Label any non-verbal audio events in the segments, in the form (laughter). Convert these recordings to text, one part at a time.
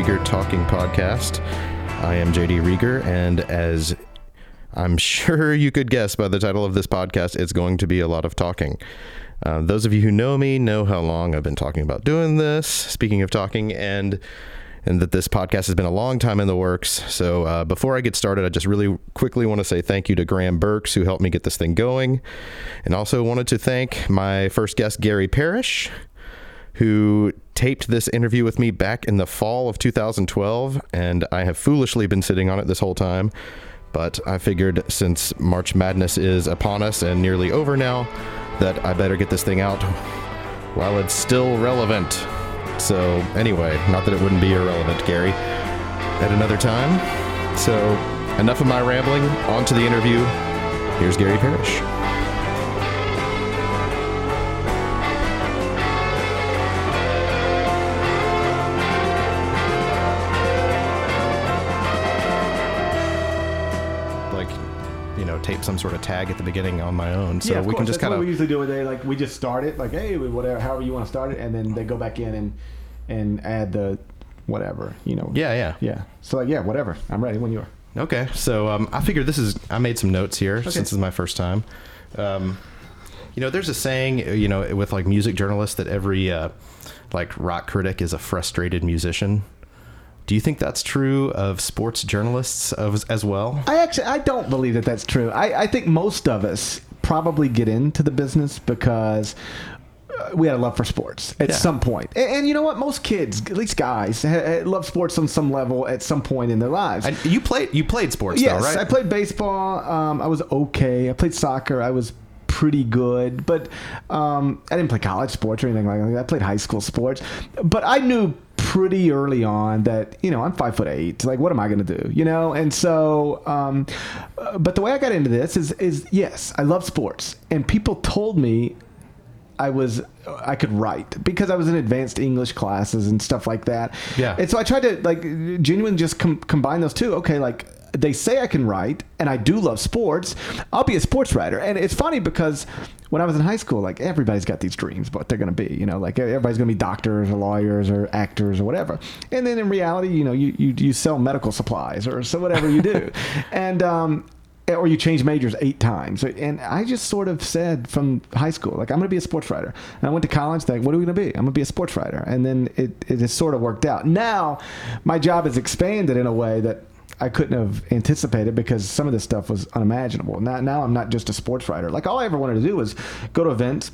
Rieger Talking Podcast. I am JD Rieger, and as I'm sure (laughs) you could guess by the title of this podcast, it's going to be a lot of talking. Uh, those of you who know me know how long I've been talking about doing this. Speaking of talking, and and that this podcast has been a long time in the works. So uh, before I get started, I just really quickly want to say thank you to Graham Burks who helped me get this thing going, and also wanted to thank my first guest Gary Parrish who taped this interview with me back in the fall of 2012, and I have foolishly been sitting on it this whole time. But I figured since March Madness is upon us and nearly over now, that I better get this thing out while it's still relevant. So, anyway, not that it wouldn't be irrelevant, Gary, at another time. So, enough of my rambling, on to the interview. Here's Gary Parrish. Tape some sort of tag at the beginning on my own. So yeah, of we can course. just That's kind what we usually do. It they like we just start it like hey whatever however you want to start it, and then they go back in and and add the whatever you know. Yeah, yeah. Yeah. So like yeah, whatever. I'm ready when you are. Okay, so um, I figured this is. I made some notes here since this is my first time. Um, you know, there's a saying, you know, with like music journalists that every uh, like rock critic is a frustrated musician. Do you think that's true of sports journalists of, as well? I actually I don't believe that that's true. I, I think most of us probably get into the business because uh, we had a love for sports at Yeah. some point. And, and you know what? Most kids, at least guys, ha- love sports on some level at some point in their lives. And you played you played sports yes, though, right? I played baseball. Um, I was okay. I played soccer. I was pretty good, but um, I didn't play college sports or anything like that. I played high school sports, but I knew pretty early on that you know I'm five foot eight. Like, what am I going to do? You know, and so, um, uh, but the way I got into this is is yes, I love sports, and people told me I was I could write because I was in advanced English classes and stuff like that. Yeah. And so I tried to like genuinely just com- combine those two. Okay, like they say I can write and I do love sports. I'll be a sports writer. And it's funny because when I was in high school, like everybody's got these dreams, what they're going to be, you know, like everybody's going to be doctors or lawyers or actors or whatever. And then in reality, you know, you, you, you sell medical supplies or so whatever you do. (laughs) and, um, or you change majors eight times. And I just sort of said from high school, like, I'm going to be a sports writer. And I went to college, like, what are we going to be? I'm going to be a sports writer. And then it, it has sort of worked out. Now, my job has expanded in a way that I couldn't have anticipated because some of this stuff was unimaginable. Now, now I'm not just a sports writer. Like, all I ever wanted to do was go to events.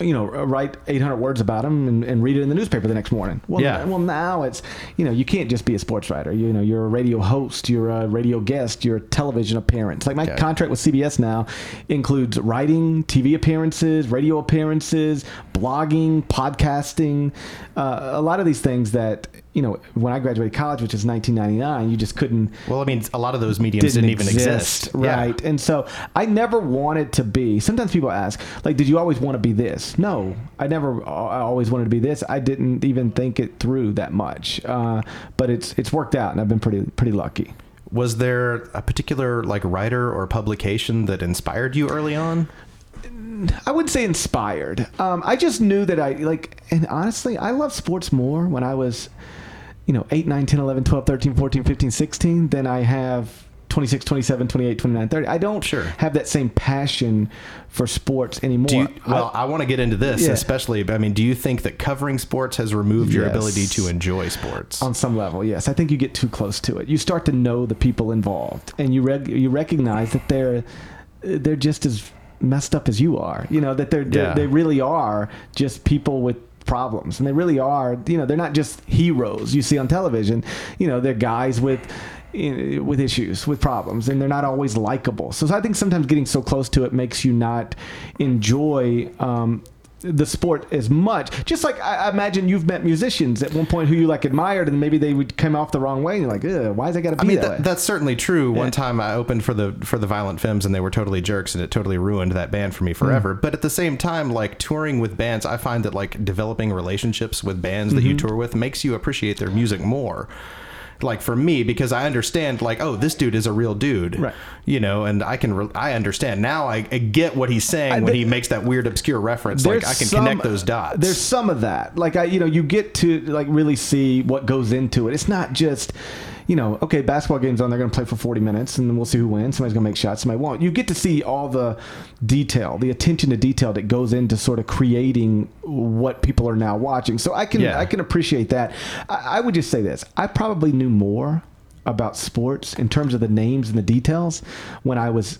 You know, write 800 words about them and, and read it in the newspaper the next morning. Well, Yeah. well, now it's you know you can't just be a sports writer. You know, you're a radio host, you're a radio guest, you're a television appearance. Like my Yeah. contract with CBS now includes writing, TV appearances, radio appearances, blogging, podcasting, uh, a lot of these things that you know when I graduated college, which is 1999, you just couldn't well, I mean, a lot of those mediums didn't, even exist. Yeah. Right. And so I never wanted to be. Sometimes people ask, like, did you always want to be this? No, I never. I always wanted to be this. I didn't even think it through that much. Uh, but it's it's worked out, and I've been pretty pretty lucky. Was there a particular like writer or publication that inspired you early on? I wouldn't say inspired. Um, I just knew that I like, and honestly, I love sports more when I was, you know, 8, 9, 10, 11, 12, 13, 14, 15, 16 than I have 26, 27, 28, 29, 30. I don't Sure. have that same passion for sports anymore. You, well, I- I, want to get into this, Yeah. especially. I mean, do you think that covering sports has removed your Yes. ability to enjoy sports? on some level, yes. I think you get too close to it. You start to know the people involved, and you reg- you recognize that they're they're just as messed up as you are. You know that they're, they're they really are just people with problems, and they really are. You know, they're not just heroes you see on television. You know, they're guys with. With issues, with problems, and they're not always likable. So, I think sometimes getting so close to it makes you not enjoy um, the sport as much. Just like I I imagine you've met musicians at one point who you like admired, and maybe they would come off the wrong way, and you're like, why is it got to be I mean, that, that, that's certainly true. Yeah. One time I opened for the for the Violent Femmes and they were totally jerks and it totally ruined that band for me forever. Hmm. But at the same time, like touring with bands, I find that like developing relationships with bands that you Mm-hmm. tour with makes you appreciate their music more. Like for me because I understand like oh this dude is a real dude Right. you know and I can re- I understand now I, I get what he's saying I- when there- he makes that weird obscure reference like I can some- connect those dots There's some of that. Like I, you know, you get to like really see what goes into it. It's not just, you know, okay, basketball games on. They're going to play for 40 minutes, and then we'll see who wins. Somebody's going to make shots, somebody won't. You get to see all the detail, the attention to detail that goes into sort of creating what people are now watching. So I can Yeah. I can appreciate that. I, I would just say this: I probably knew more about sports in terms of the names and the details when I was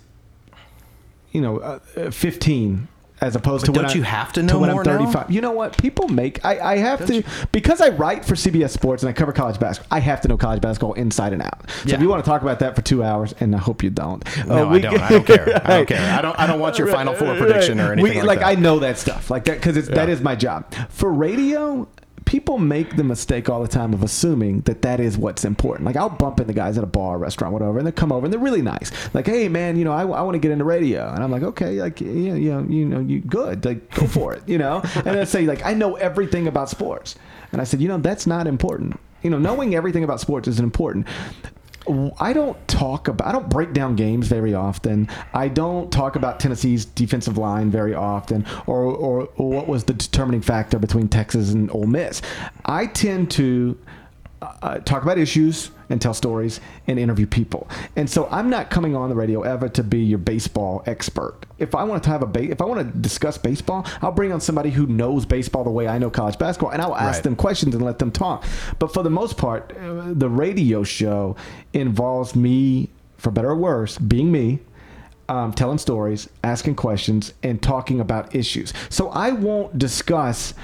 you know, uh, uh, 15 as opposed But to when don't I, you have to know when more I'm now? 35. You know what? People make I, I have to because I write for CBS Sports and I cover college basketball. I have to know college basketball inside and out. So Yeah. if you want to talk about that for 2 hours and I hope you don't. no uh, I don't I don't care (laughs) I don't care I don't I don't want your final four prediction or anything We- like, that I know that stuff like that because that Yeah. is my job. For radio, people make the mistake all the time of assuming that that is what's important. Like I'll bump into guys at a bar, restaurant, whatever, and they come over and they're really nice. Like, hey man, you know, I, want to get into radio, and I'm like, okay, like yeah, you know, you know, you good, like go for it, you know. And I say like, I know everything about sports, and I said, you know, that's not important. You know, knowing everything about sports isn't important. I don't talk about I don't break down games very often. I don't talk about Tennessee's defensive line very often or or, what was the determining factor between Texas and Ole Miss. I tend to uh, talk about issues and tell stories and interview people. And so I'm not coming on the radio ever to be your baseball expert. If I want to have a ba- if I want to discuss baseball, I'll bring on somebody who knows baseball the way I know college basketball and I'll ask Right. them questions and let them talk. But for the most part, uh, the radio show involves me, for better or worse, being me, um, telling stories, asking questions, and talking about issues. So I won't discuss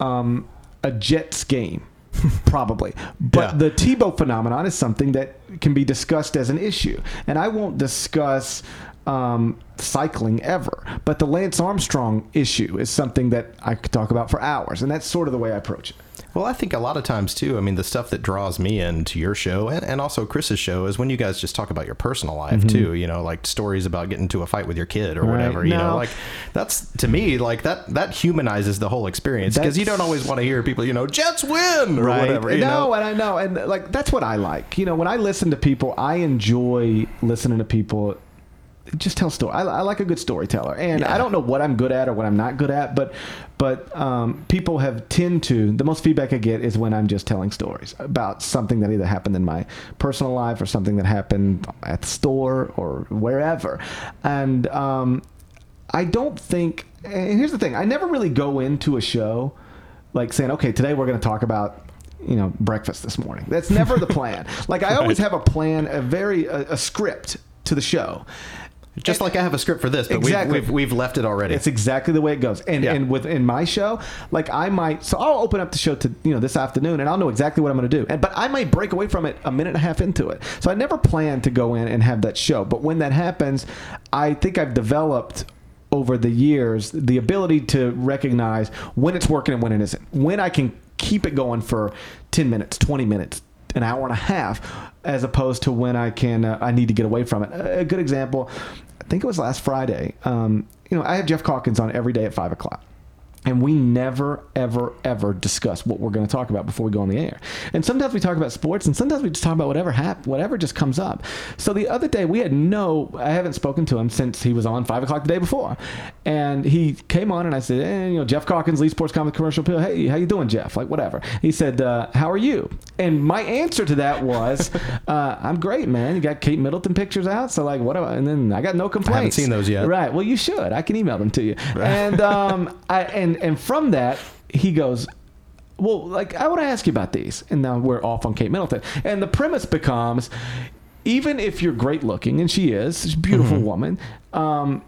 um, a Jets game. (laughs) Probably, but Yeah. the Tebow phenomenon is something that can be discussed as an issue, and I won't discuss um, cycling ever. But the Lance Armstrong issue is something that I could talk about for hours, and that's sort of the way I approach it. Well, I think a lot of times too. I mean, the stuff that draws me into your show and, and also Chris's show is when you guys just talk about your personal life too. You know, like stories about getting into a fight with your kid or Mm-hmm. Right. whatever. You know, like that's to me like that that humanizes the whole experience because you don't always want to hear people. You know, Jets win or whatever. You no, know? and I know, and like that's what I like. You know, when I listen to people, I enjoy listening to people. Just tell story. I, I like a good storyteller, and Yeah. I don't know what I'm good at or what I'm not good at, but but um, people have tend to. The most feedback I get is when I'm just telling stories about something that either happened in my personal life or something that happened at the store or wherever, and um, I don't think. And here's the thing: I never really go into a show like saying, "Okay, today we're going to talk about." You know, breakfast this morning. That's never the (laughs) plan. Like I always have a plan, a very a, a script to the show. Just like I have a script for this, but Exactly. we've, we've we've left it already. It's exactly the way it goes. And Yeah. and within my show, like I might so I'll open up the show to you know this afternoon and I'll know exactly what I'm going to do. And but I might break away from it a minute and a half into it. So I never plan to go in and have that show. But when that happens, I think I've developed over the years the ability to recognize when it's working and when it isn't. When I can keep it going for 10 minutes, 20 minutes, an hour and a half as opposed to when I can uh, I need to get away from it. A good example, I think it was last Friday. Um, you know, I have Jeff Calkins on every day at five o'clock. And we never, ever, ever discuss what we're going to talk about before we go on the air. And sometimes we talk about sports, and sometimes we just talk about whatever hap- whatever just comes up. So the other day we had no, I haven't spoken to him since he was on five o'clock the day before, and he came on, and I said, eh, you know, Jeff Calkins, Lee Sports Comic Commercial Appeal. Hey, how you doing, Jeff? Like whatever. He said, uh, how are you? And my answer to that was, (laughs) uh, I'm great, man. You got Kate Middleton pictures out, so like whatever. And then I got no complaints. Haven't seen those yet. Right. Well, you should. I can email them to you. And um, (laughs) I and and from that he goes. Well, like I want to ask you about these, and now we're off on Kate Middleton, and the premise becomes, even if you're great looking, and she is, she's a beautiful woman, um,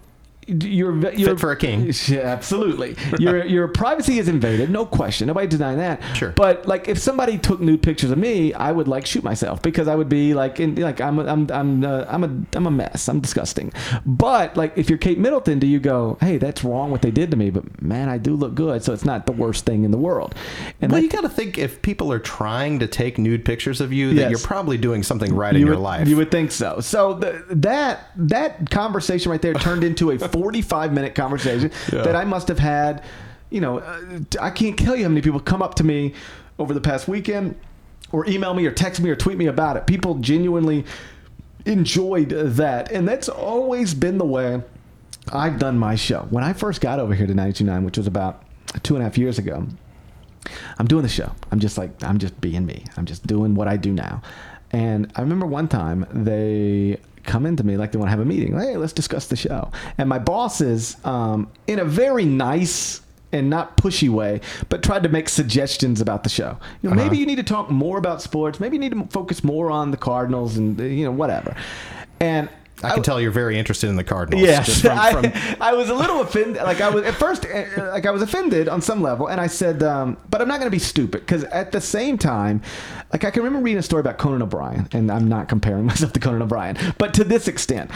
you're, you're Mm-hmm. Fit for a king. (laughs) Yeah, absolutely. Your (laughs) your privacy is invaded, no question. Nobody denying that. Sure. But like, if somebody took nude pictures of me, I would like shoot myself because I would be like, in, like I'm a, I'm I'm uh, I'm a I'm a mess. I'm disgusting. But like, if you're Kate Middleton, do you go, hey, that's wrong what they did to me, but man, I do look good, so it's not the worst thing in the world. And well, that- you got to think if people are trying to take nude pictures of you, that you're probably doing something right in you your life. You would think so. So the, that that conversation right there turned into a (laughs) 45 minute conversation (laughs) Yeah. that I must have had. You know, uh, I can't tell you how many people come up to me over the past weekend or email me or text me or tweet me about it. People genuinely enjoyed that, and that's always been the way I've done my show. When I first got over here to 929, which was about two and a half years ago, I'm doing the show. I'm just like I'm just being me. I'm just doing what I do now. And I remember one time they come into me like they want to have a meeting. Hey, let's discuss the show. And my bosses, um, in a very nice and not pushy way, but tried to make suggestions about the show. You know, maybe you need to talk more about sports. Maybe you need to focus more on the Cardinals and uh, you know whatever. And I can tell you're very interested in the Cardinals. Yes, just from, (laughs) I, from- (laughs) I was a little offended. Like I was at first, uh, like I was offended on some level, and I said, um, "But I'm not going to be stupid." Because at the same time, like I can remember reading a story about Conan O'Brien, and I'm not comparing (laughs) myself to Conan O'Brien, but to this extent,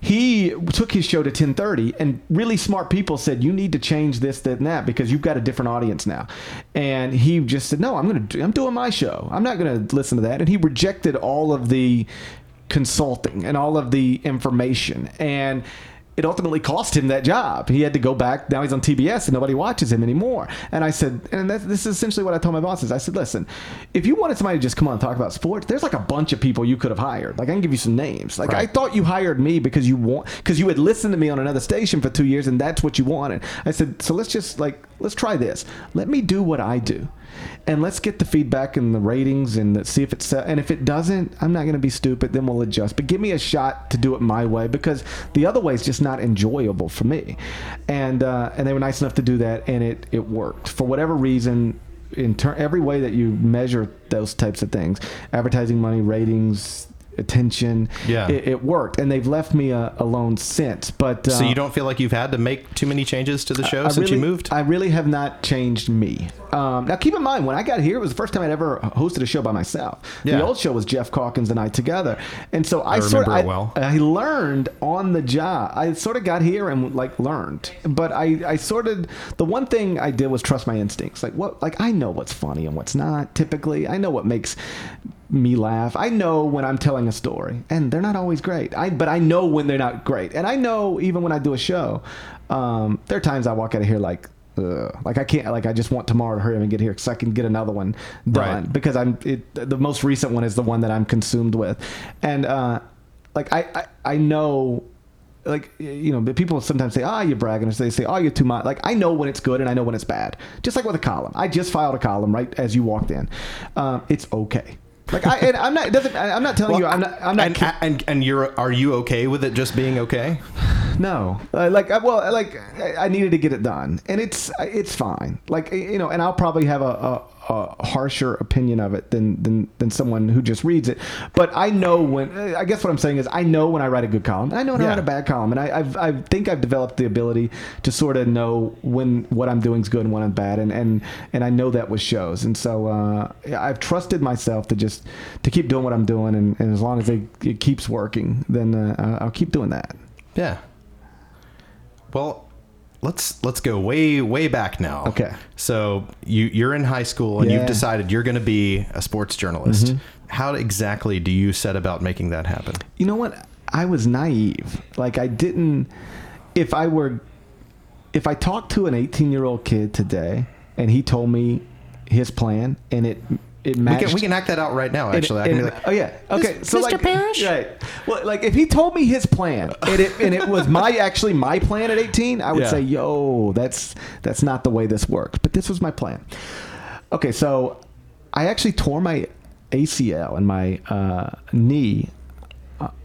he took his show to 10:30, and really smart people said, "You need to change this, that, and that because you've got a different audience now." And he just said, "No, I'm going to. I'm doing my show. I'm not going to listen to that." And he rejected all of the consulting and all of the information and it ultimately cost him that job. He had to go back. Now he's on TBS and nobody watches him anymore. And I said, and that, this is essentially what I told my bosses. I said, listen, if you wanted somebody to just come on and talk about sports, there's like a bunch of people you could have hired. Like I can give you some names. Like I thought you hired me because you want because you had listened to me on another station for two years and that's what you wanted. I said, so let's just like let's try this. Let me do what I do. And let's get the feedback and the ratings and the, see if it's and if it doesn't, I'm not going to be stupid. Then we'll adjust. But give me a shot to do it my way because the other way is just not enjoyable for me. And uh, and they were nice enough to do that, and it it worked for whatever reason. In turn, every way that you measure those types of things, advertising money, ratings, attention, Yeah. it, it worked, and they've left me uh, alone since. But uh, so you don't feel like you've had to make too many changes to the show I since really, you moved? I really have not changed me. Um, now, keep in mind, when I got here, it was the first time I'd ever hosted a show by myself. Yeah. The old show was Jeff Calkins and I together, and so I, I sort of I, well. I learned on the job. I sort of got here and like learned, but I, I sort of the one thing I did was trust my instincts. Like what, like I know what's funny and what's not. Typically, I know what makes me laugh. I know when I'm telling a story, and they're not always great. I but I know when they're not great, and I know even when I do a show, um, there are times I walk out of here like. Ugh. Like I can't, like I just want tomorrow to hurry up and get here because I can get another one done. Right. Because I'm it, the most recent one is the one that I'm consumed with, and uh, like I, I, I know like you know people sometimes say ah you're bragging or they say oh you're too much like i know when it's good and i know when it's bad just like with a column i just filed a column right as you walked in um, it's okay like i and i'm not it doesn't I- i'm not telling you i'm not i'm not and, and and you're are you okay with it just being okay? (sighs) no, uh, like I, well, uh, like I, I needed to get it done, and it's uh, it's fine. Like you know, and I'll probably have a, a, a harsher opinion of it than, than than someone who just reads it. But I know when. I guess what I'm saying is I know when I write a good column, and I know when I write a bad column, and I I've, I think I've developed the ability to sort of know when what I'm doing is good and when I'm bad, and and and I know that with shows, and so uh, I've trusted myself to just to keep doing what I'm doing, and, and as long as it, it keeps working, then uh, I'll keep doing that. Yeah. Well, let's let's go way way back now. Okay. So you you're in high school and Yeah. you've decided you're going to be a sports journalist. Mm-hmm. How exactly do you set about making that happen? you know what i was naive like i didn't if i were if i talked to an 18 year old kid today and he told me his plan and it it We can, we can act that out right now. Actually, I can and- be like, oh yeah. Okay. so Mr. like, Parrish? right? Well, like if he told me his plan and it and it was my (laughs) actually my plan at 18, I would Yeah. say, "Yo, that's that's not the way this works." But this was my plan. Okay, so I actually tore my ACL and my uh, knee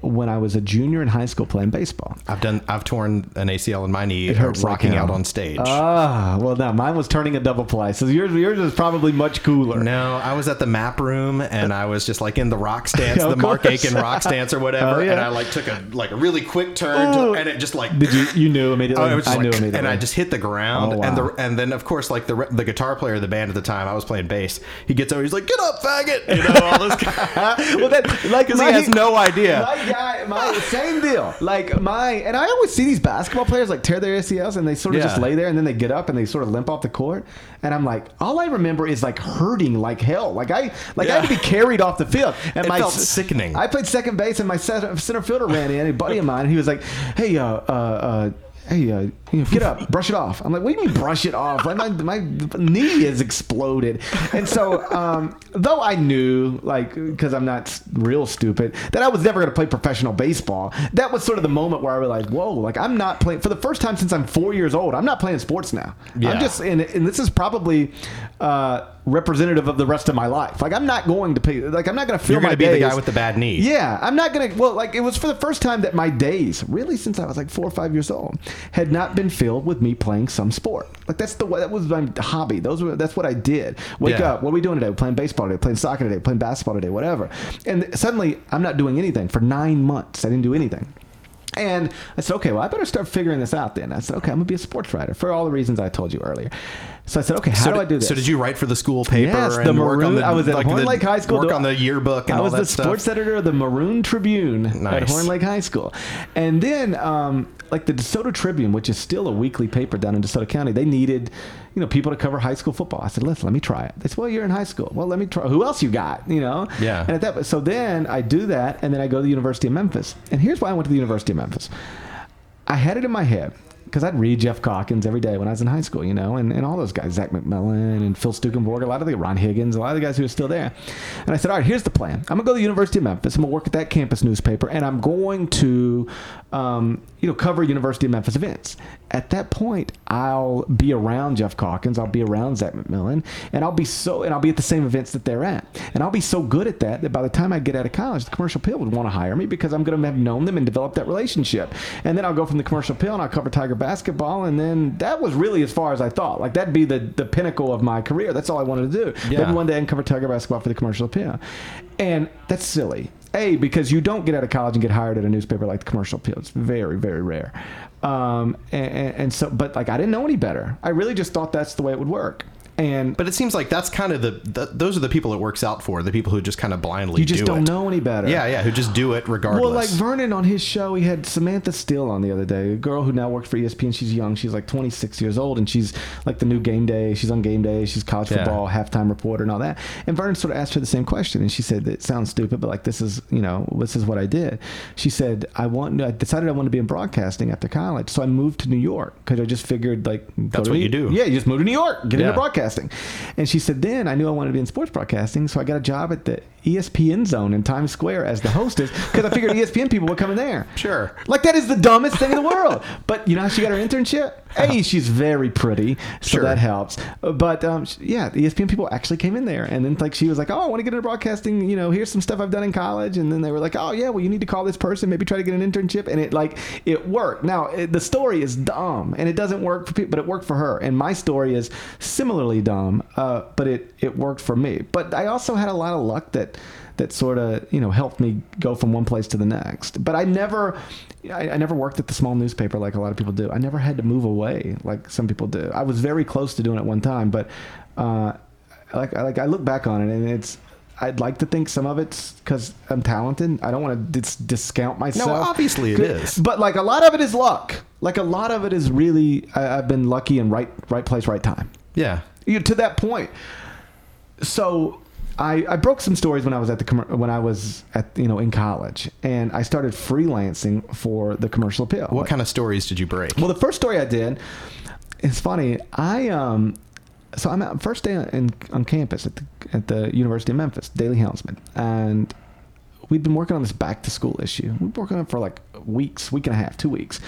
when I was a junior in high school playing baseball. I've done. I've torn an ACL in my knee, It hurts uh, like rocking out on stage. Ah, well, no, mine was turning a double play. So yours yours is probably much cooler. no, I was at the map room and I was just like in the rock stance, (laughs) the Mark. Aiken rock stance or whatever, Oh, yeah. and I like took a like a really quick turn to, and it just like Did you you knew immediately? Oh, it was just I knew like, immediately. and I just hit the ground, Oh, and the and then of course like the the guitar player of the band at the time, I was playing bass. He gets over, he's like, "Get up, faggot!" You know all this (laughs) well, that like (laughs) because he has no idea. My guy, (laughs) my same deal. Like my, and I always see these basketball players like tear their ACLs and they sort of Yeah. just lay there and then they get up and they sort of limp off the court. And I'm like, all I remember is like hurting like hell. Like I, like I had to be carried off the field. And It my felt sickening. I played second base and my center, center fielder ran in. A buddy of mine, and he was like, "Hey, uh, uh, uh." Hey, uh, you know, get up, brush it off. I'm like, what do you mean brush it off? Like, my, my knee has exploded. And so, um, though I knew, like, because I'm not real stupid, that I was never going to play professional baseball, that was sort of the moment where I realized, whoa, like, I'm not playing, for the first time since I'm four years old, I'm not playing sports now. Yeah. I'm just, and, and this is probably, uh, representative of the rest of my life. Like I'm not going to pay. Like I'm not going to fill You're going to be the guy with the bad knee. yeah, I'm not gonna. Well, like it was for the first time that my days, really since I was like four or five years old, had not been filled with me playing some sport. Like that's the that was my hobby. Those were that's what I did. Wake Yeah. up. What are we doing today? We're playing baseball today. Playing soccer today. Playing basketball today. Whatever. And suddenly I'm not doing anything for nine months. I didn't do anything. And I said, okay, well, I better start figuring this out then. I said, okay, I'm gonna be a sports writer for all the reasons I told you earlier. So I said, okay, how So do did, I do this? So did you write for the school paper Yes, and the Maroon- the I was at like Horn Lake High School Work on the yearbook and I was the stuff. sports editor of the Maroon Tribune at Horn Lake High School, and then um, like the DeSoto Tribune, which is still a weekly paper down in DeSoto County, they needed you know people to cover high school football. I said, listen, let me try it. They said, well, you're in high school. Well, let me try. Who else you got? You know? Yeah. And at that, so then I do that, and then I go to the University of Memphis. And here's why I went to the University of Memphis. I had it in my head because I'd read Jeff Calkins every day when I was in high school, you know, and, and all those guys, Zach McMillan and Phil Stukenborg, a lot of the Ron Higgins, a lot of the guys who are still there. And I said, all right, here's the plan. I'm gonna go to the University of Memphis. I'm gonna work at that campus newspaper, and I'm going to, um, you know, cover University of Memphis events. At that point, I'll be around Jeff Calkins, I'll be around Zach McMillan, and I'll be so, and I'll be at the same events that they're at, and I'll be so good at that that by the time I get out of college, the Commercial Appeal would want to hire me because I'm to have known them and developed that relationship. And then I'll go from the Commercial Appeal and I'll cover Tiger basketball, and then that was really as far as I thought. Like that'd be the the pinnacle of my career. That's all I wanted to do. Yeah. Maybe one day I can cover Tiger basketball for the Commercial Appeal, and that's silly. A because you don't get out of college and get hired at a newspaper like the Commercial Appeal. It's very very rare. Um, and, and, and so, but like I didn't know any better. I really just thought that's the way it would work. And But it seems like that's kind of the, the those are the people it works out for. The people who just kind of blindly you just do don't it. know any better. Yeah, yeah, who just do it regardless. Well, like Vernon on his show, he had Samantha Steele on the other day, a girl who now works for ESPN. She's young. She's like 26 years old, and she's like the new game day. She's on game day. She's college Yeah. football halftime reporter and all that. And Vernon sort of asked her the same question, and she said, "It sounds stupid, but like this is, you know, this is what I did." She said, "I want. I decided I wanted to be in broadcasting after college, so I moved to New York because I just figured like That's what you do. Yeah, you just move to New York, get Yeah. into broadcasting." And she said, "Then I knew I wanted to be in sports broadcasting, so I got a job at the ESPN Zone in Times Square as the hostess because I figured (laughs) ESPN people would come in there." Sure. Like that is the dumbest thing in the world. But you know how she got her internship? Hey, she's very pretty, so Sure. that helps. But um, yeah, the ESPN people actually came in there, and then like she was like, "Oh, I want to get into broadcasting. You know, here's some stuff I've done in college." And then they were like, "Oh yeah, well you need to call this person, maybe try to get an internship." And it like it worked. Now it, the story is dumb, and it doesn't work for people, but it worked for her. And my story is similarly dumb, uh, but it it worked for me. But I also had a lot of luck that that sort of you know helped me go from one place to the next. But I never, I, I never worked at the small newspaper like a lot of people do. I never had to move away like some people do. I was very close to doing it one time, but uh, like I- like I look back on it and it's. I'd like to think some of it's because I'm talented. I don't want to dis- discount myself. No, obviously it is. But like a lot of it is luck. Like a lot of it is really I, I've been lucky and right right place right time yeah. you know, to that point. So I, I broke some stories when I was at the commer- when I was at you know in college, and I started freelancing for the commercial appeal. What kind of stories did you break? Well, the first story I did, it's funny. I um, so I'm out first day in, on campus at the at the University of Memphis, Daily Helmsman, and we'd been working on this back to school issue. We've been working on it for like weeks, week and a half, two weeks.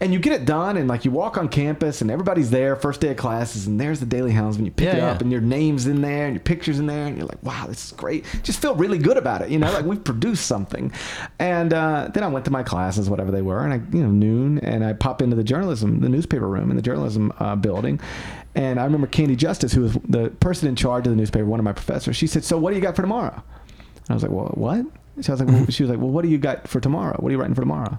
And you get it done, and like you walk on campus, and everybody's there, first day of classes, and there's the Daily Helmsman. You pick Yeah, it yeah. up, and your name's in there, and your picture's in there, and you're like, wow, this is great. Just feel really good about it, you know, like we've produced something. And uh, then I went to my classes, whatever they were, and I, you know, noon, and I pop into the journalism, the newspaper room in the journalism uh, building. And I remember Candy Justice, who was the person in charge of the newspaper, one of my professors, she said, So what do you got for tomorrow? And I was like, Well, what? So I was like, well, she was like, Well, what do you got for tomorrow? What are you writing for tomorrow?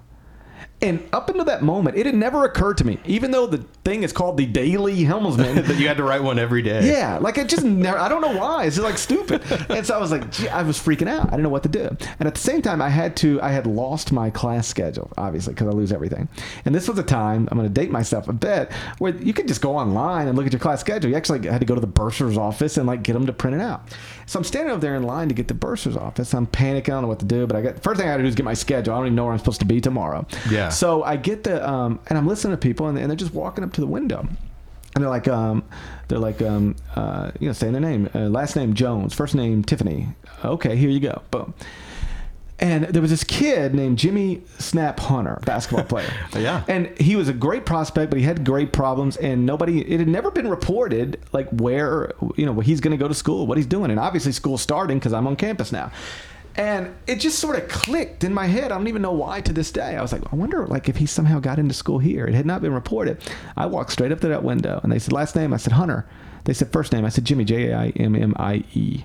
And up until that moment, it had never occurred to me, even though the thing is called the Daily Helmsman, (laughs) that you had to write one every day. yeah, like it just never. I don't know why. It's just like stupid. (laughs) And so I was like, gee, I was freaking out. I didn't know what to do. And at the same time, I had to. I had lost my class schedule, obviously, because I lose everything. And this was a time. I'm going to date myself a bit, where you could just go online and look at your class schedule. You actually had to go to the bursar's office and like get them to print it out. So I'm standing over there in line to get the bursar's office. I'm panicking. I don't know what to do. But I got first thing I got to do is get my schedule. I don't even know where I'm supposed to be tomorrow. Yeah. So I get the um, and I'm listening to people, and, and they're just walking up to the window. And they're like, um, they're like, um, uh, you know, saying their name, uh, last name Jones, first name Tiffany. Okay, here you go. Boom. And there was this kid named Jimmy Snap Hunter, basketball player. (laughs) Yeah. And he was a great prospect, but he had great problems, and nobody, it had never been reported, like where, you know, he's going to go to school, what he's doing. And obviously, school's starting because I'm on campus now. And it just sort of clicked in my head. I don't even know why to this day. I was like, I wonder, like, if he somehow got into school here. It had not been reported. I walked straight up to that window, and they said, last name? I said, Hunter. They said, first name? I said, Jimmy, J A I M M I E.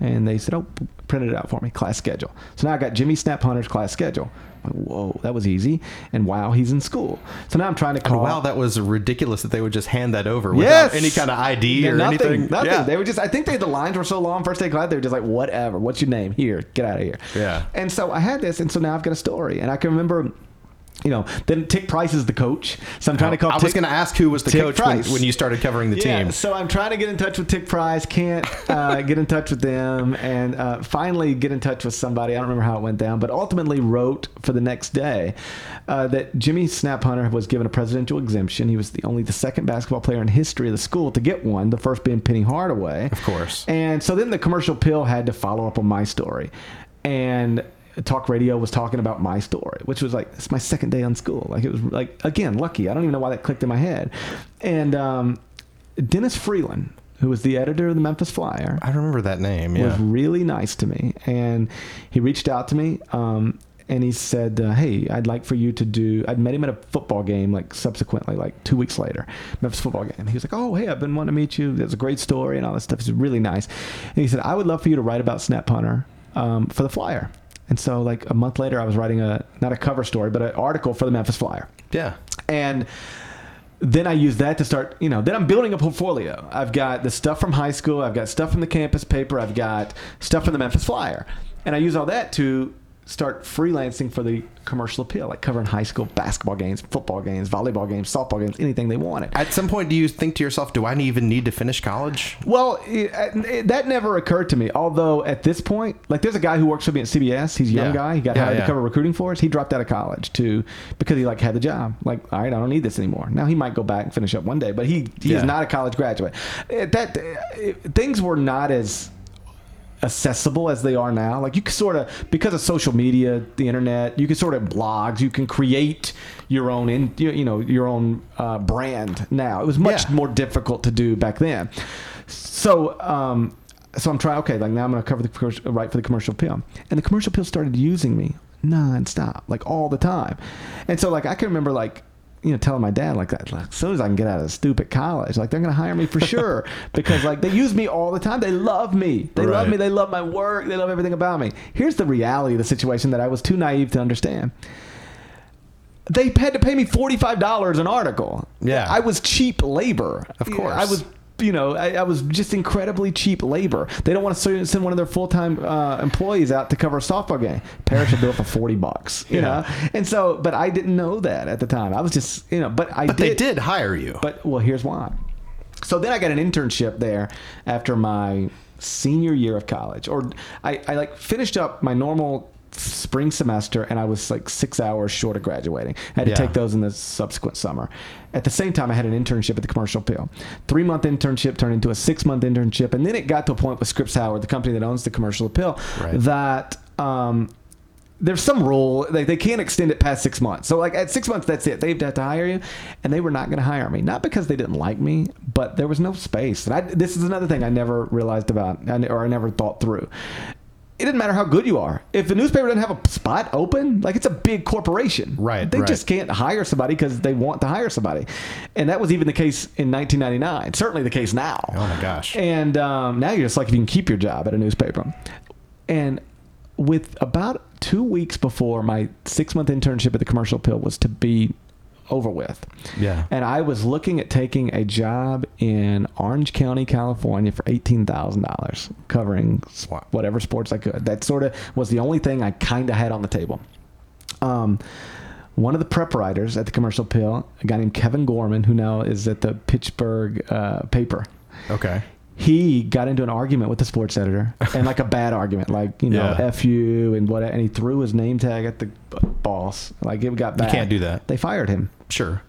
And they said, oh, print it out for me, class schedule. So now I got Jimmy Snap Hunter's class schedule. Whoa, that was easy. And wow, he's in school. So now I'm trying to call. Wow, that was ridiculous that they would just hand that over without Yes. any kind of ID Yeah, or nothing, anything. Nothing. Yeah. They were just. I think they the lines were so long first day of class. They were just like, whatever. What's your name? Here, get out of here. Yeah. And so I had this, and so now I've got a story, and I can remember. You know, then Tic Price is the coach, so I'm trying to call. I was going to ask who was the Tic coach when, Price. when you started covering the yeah, team. so I'm trying to get in touch with Tic Price, can't uh, (laughs) get in touch with them, and uh, finally get in touch with somebody. I don't remember how it went down, but ultimately wrote for the next day uh, that Jimmy Snap Hunter was given a presidential exemption. He was the only the second basketball player in history of the school to get one. The first being Penny Hardaway, Of course. And so then the Commercial Appeal had to follow up on my story, and talk radio was talking about my story, which was like it's my second day on school. Like it was like again lucky. I don't even know why that clicked in my head. And um, Dennis Freeland, who was the editor of the Memphis Flyer, I remember that name. was really nice to me, and he reached out to me. Um, and he said, uh, "Hey, I'd like for you to do." I'd met him at a football game, like subsequently, like two weeks later, Memphis football game. He was like, "Oh, hey, I've been wanting to meet you. That's a great story and all this stuff. He's really nice." And he said, "I would love for you to write about Snap Hunter um, for the Flyer." And so, like a month later, I was writing a not a cover story, but an article for the Memphis Flyer yeah. and then I use that to start, you know, then I'm building a portfolio. I've got the stuff from high school, I've got stuff from the campus paper, I've got stuff from the Memphis Flyer. And I use all that to start freelancing for the commercial appeal, like covering high school basketball games, football games, volleyball games, softball games, anything they wanted. At some point, do you think to yourself, do I even need to finish college? Well, it, it- that never occurred to me. Although at this point, like there's a guy who works for me at CBS. He's a young Yeah. guy. He got Yeah, hired yeah. to cover recruiting for us. He dropped out of college to because he like had the job. Like, all right, I don't need this anymore. Now he might go back and finish up one day, but he he is not a college graduate. That things were not as accessible as they are now. Like you can sort of because of social media, the internet, you can sort of blogs, you can create your own in you know your own uh, brand now. It was much Yeah. more difficult to do back then. So um, so I'm trying. Okay, like now I'm going to cover the commercial, write for the commercial appeal, and the commercial appeal started using me nonstop, like all the time. And so like I can remember like you know telling my dad like that like, as soon as I can get out of stupid college, like they're going to hire me for (laughs) sure because like they use me all the time. They love me. They love me. They love my work. They love everything about me. Here's the reality of the situation that I was too naive to understand. They had to pay me forty five dollars an article. Yeah. I was cheap labor. Of course. I was you know, I, I was just incredibly cheap labor. They don't want to send one of their full time uh, employees out to cover a softball game. Parrish will do it for forty bucks, you Yeah. know. And so, but I didn't know that at the time. I was just, you know, but I But did. they did hire you. But well, here's why. So then I got an internship there after my senior year of college, or I, I like finished up my normal spring semester and I was like six hours short of graduating. I had to Yeah. take those in the subsequent summer. At the same time, I had an internship at the Commercial Appeal. Three month internship turned into a six month internship, and then it got to a point with Scripps Howard, the company that owns the Commercial Appeal, Right. that. Um, there's some rule they, they can't extend it past six months so like at six months that's it they've got to hire you and they were not going to hire me not because they didn't like me but there was no space and I, this is another thing i never realized about or i never thought through it doesn't matter how good you are if the newspaper doesn't have a spot open like it's a big corporation Right, they right. just can't hire somebody because they want to hire somebody and that was even the case in 1999 certainly the case now oh my gosh. and um, now you're just like if you can keep your job at a newspaper. And with about two weeks before my six month internship at the Commercial Appeal was to be over with, Yeah. and I was looking at taking a job in Orange County, California for eighteen thousand dollars, covering Wow. whatever sports I could. That sort of was the only thing I kind of had on the table. Um, one of the prep writers at the Commercial Appeal, a guy named Kevin Gorman, who now is at the Pittsburgh uh, paper, Okay. He got into an argument with the sports editor and like a bad argument, like you know, Yeah. f you and what, and he threw his name tag at the boss. Like it got bad. You can't do that. They fired him, Sure.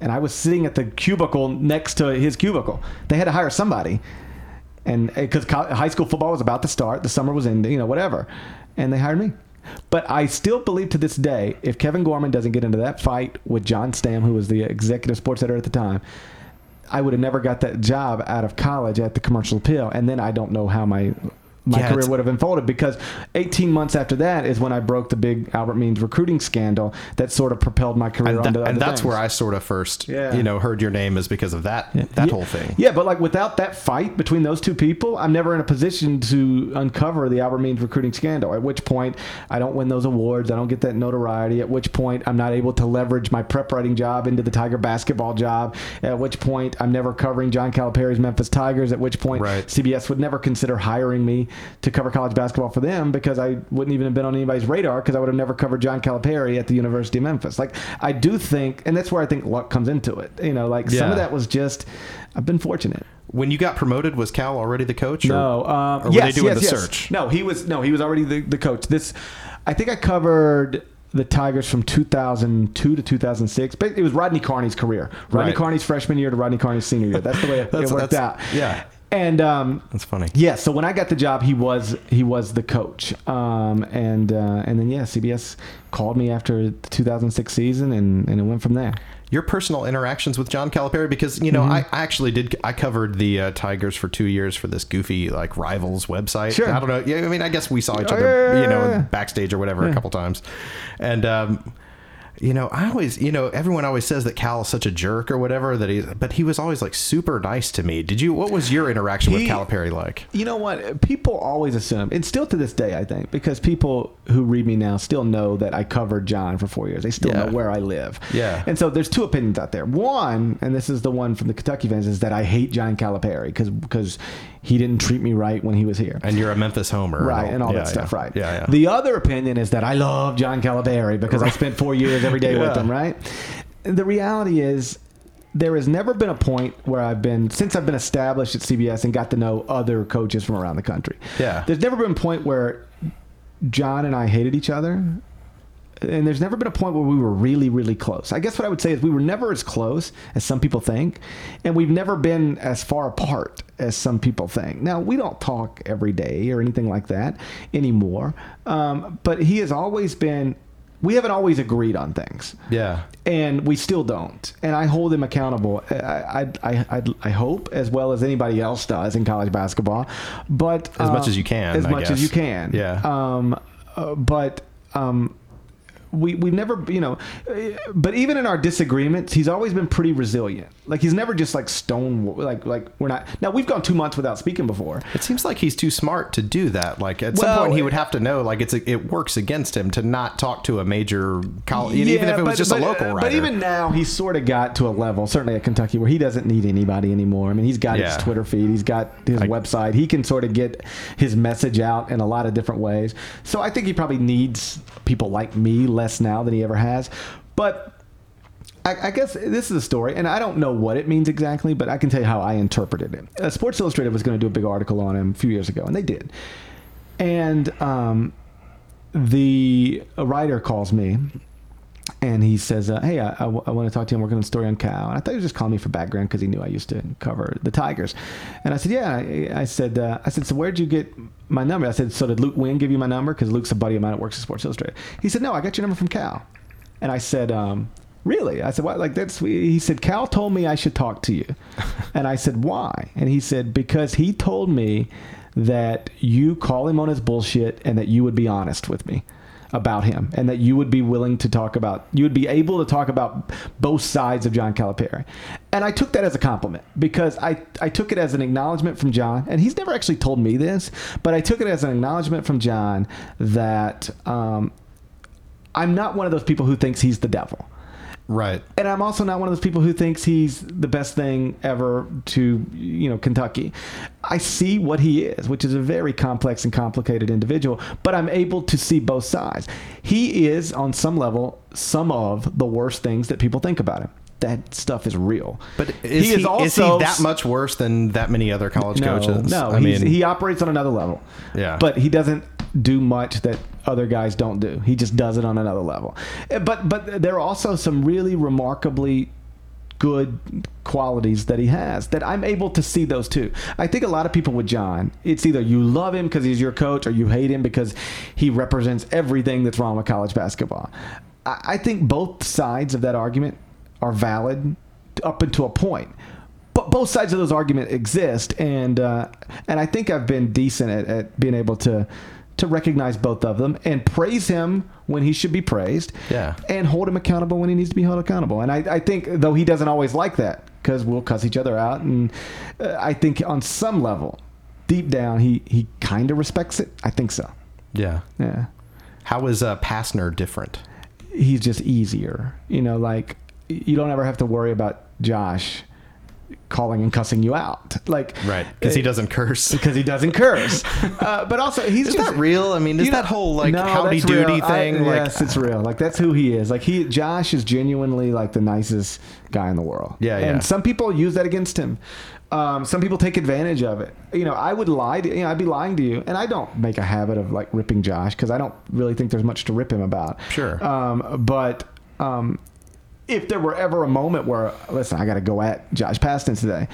and I was sitting at the cubicle next to his cubicle. They had to hire somebody, and eh, because high school football was about to start, the summer was ending, you know, whatever, and they hired me. But I still believe to this day, if Kevin Gorman doesn't get into that fight with John Stam, who was the executive sports editor at the time, I would have never got that job out of college at the Commercial Appeal, and then I don't know how my my Yeah, career would have unfolded because 18 months after that is when I broke the big Albert Means recruiting scandal that sort of propelled my career And, other and that's things. where I sort of first, Yeah. you know, heard your name is because of that that Yeah. whole thing. Yeah, but like without that fight between those two people, I'm never in a position to uncover the Albert Means recruiting scandal. At which point, I don't win those awards. I don't get that notoriety. At which point, I'm not able to leverage my prep writing job into the Tiger basketball job. At which point, I'm never covering John Calipari's Memphis Tigers. At which point, Right. CBS would never consider hiring me to cover college basketball for them because I wouldn't even have been on anybody's radar because I would have never covered John Calipari at the University of Memphis. Like I do think, and that's where I think luck comes into it. You know, like some of that was just I've been fortunate. When you got promoted, was Cal already the coach? or- No, um, or were yes, they doing yes, the yes. search? No, he was no, he was already the, the coach. This, I think I covered the Tigers from 2002 to 2006. But it was Rodney Carney's career. Rodney Right. Carney's freshman year to Rodney Carney's senior year. That's the way (laughs) it, it worked out. yeah. And um, That's funny. yeah, so when I got the job, he was he was the coach, um, and uh, and then yeah, CBS called me after the 2006 season, and, and it went from there. Your personal interactions with John Calipari, because you know, Mm-hmm. I, I actually did. I covered the uh, Tigers for two years for this goofy like rivals website. Sure. I don't know. Yeah, I mean, I guess we saw each Oh, other, yeah, yeah, you know, backstage or whatever a couple times, and. um you know, I always, you know, everyone always says that Cal is such a jerk or whatever that he, but he was always like super nice to me. Did you? What was your interaction with Calipari like? You know what? People always assume, and still to this day, I think, because people who read me now still know that I covered John for four years. They still Yeah. know where I live. Yeah. And so there's two opinions out there. One, and this is the one from the Kentucky fans, is that I hate John Calipari because because he didn't treat me right when he was here. And you're a Memphis homer, Right, and all yeah, that stuff, yeah. right? Yeah, yeah. The other opinion is that I love John Calipari because I spent four years every day with (laughs) him, right? The reality is, there has never been a point where I've been since I've been established at CBS and got to know other coaches from around the country. Yeah. There's never been a point where John and I hated each other. And there's never been a point where we were really, really close. I guess what I would say is we were never as close as some people think, and we've never been as far apart as some people think. Now, we don't talk every day or anything like that anymore, um, but he has always been, we haven't always agreed on things yeah. and we still don't. And I hold him accountable. I, I, I, I, I hope as well as anybody else does in college basketball, but As much um, as you can, as I much guess. as you can. Yeah. Um, uh, but um, we we've never, you know, but even in our disagreements, he's always been pretty resilient. Like he's never just like stone like like we're not. Now we've gone two months without speaking before. It seems like he's too smart to do that. Like at some point, he would have to know. Like it's a, it works against him to not talk to a major college, even if it was but- just but, a local writer. But even now, he's sort of got to a level, certainly at Kentucky, where he doesn't need anybody anymore. I mean, he's got Yeah. his Twitter feed, he's got his I- website. He can sort of get his message out in a lot of different ways. So I think he probably needs people like me less now than he ever has. But I, guess this is a story, and I don't know what it means exactly, but I can tell you how I interpreted it. Uh, Sports Illustrated was going to do a big article on him a few years ago, and they did. And um, the writer calls me and he says, uh, "Hey, I, I, want to talk to you. I'm working on a story on Cal." And I thought he was just calling me for background because he knew I used to cover the Tigers. And I said, "Yeah." I, I said, uh, "I said, so where'd you get my number?" I said, "So did Luke Winn give you my number? Because Luke's a buddy of mine that works at Sports Illustrated." He said, "No, I got your number from Cal." And I said, um, "Really?" I said, "What? Like that's?" He said, "Cal told me I should talk to you." (laughs) and I said, "Why?" And he said, "Because he told me that you call him on his bullshit and that you would be honest with me." About him and that you would be willing to talk about you would be able to talk about both sides of John Calipari. And I took that as a compliment because I I took it as an acknowledgement from John and he's never actually told me this, but I took it as an acknowledgement from John that um, I'm not one of those people who thinks he's the devil. Right. And I'm also not one of those people who thinks he's the best thing ever to, you know, Kentucky. I see what he is, which is a very complex and complicated individual, but I'm able to see both sides. He is, on some level, some of the worst things that people think about him. That stuff is real. But is he, is is, also he that much worse than that many other college no, coaches? No, I mean, he operates on another level. Yeah. but he doesn't do much that other guys don't do. He just does it on another level. Eh, But but there are also some really remarkably good qualities that he has that I'm able to see those too. I think a lot of people with John, it's either you love him because he's your coach or you hate him because he represents everything that's wrong with college basketball. I, I think both sides of that argument are valid up until a point. But both sides of those arguments exist, and uh, and I think I've been decent at, at being able to to recognize both of them and praise him when he should be praised, Yeah. and hold him accountable when he needs to be held accountable. And I, I think though he doesn't always like that because we'll cuss each other out, and uh, I think on some level, deep down, he he kind of respects it. I think so. yeah. Yeah, How is uh, Pastner different? he's just easier. You know, like you don't ever have to worry about Josh calling and cussing you out, like Right, because he doesn't curse. (laughs) because he doesn't curse. Uh, but also, he's Is just that real? I mean, is you know- that whole like No, howdy that's doody real. I- thing? like, yes, it's real. Like that's who he is. Like he, Josh is genuinely like the nicest guy in the world. Yeah, yeah. And some people use that against him. Um, some people take advantage of it. You know, I would lie to you. Know, I'd be lying to you, and I don't make a habit of like ripping Josh because I don't really think there's much to rip him about. Sure. Um, but um, if there were ever a moment where, listen, I got to go at Josh Pastner today,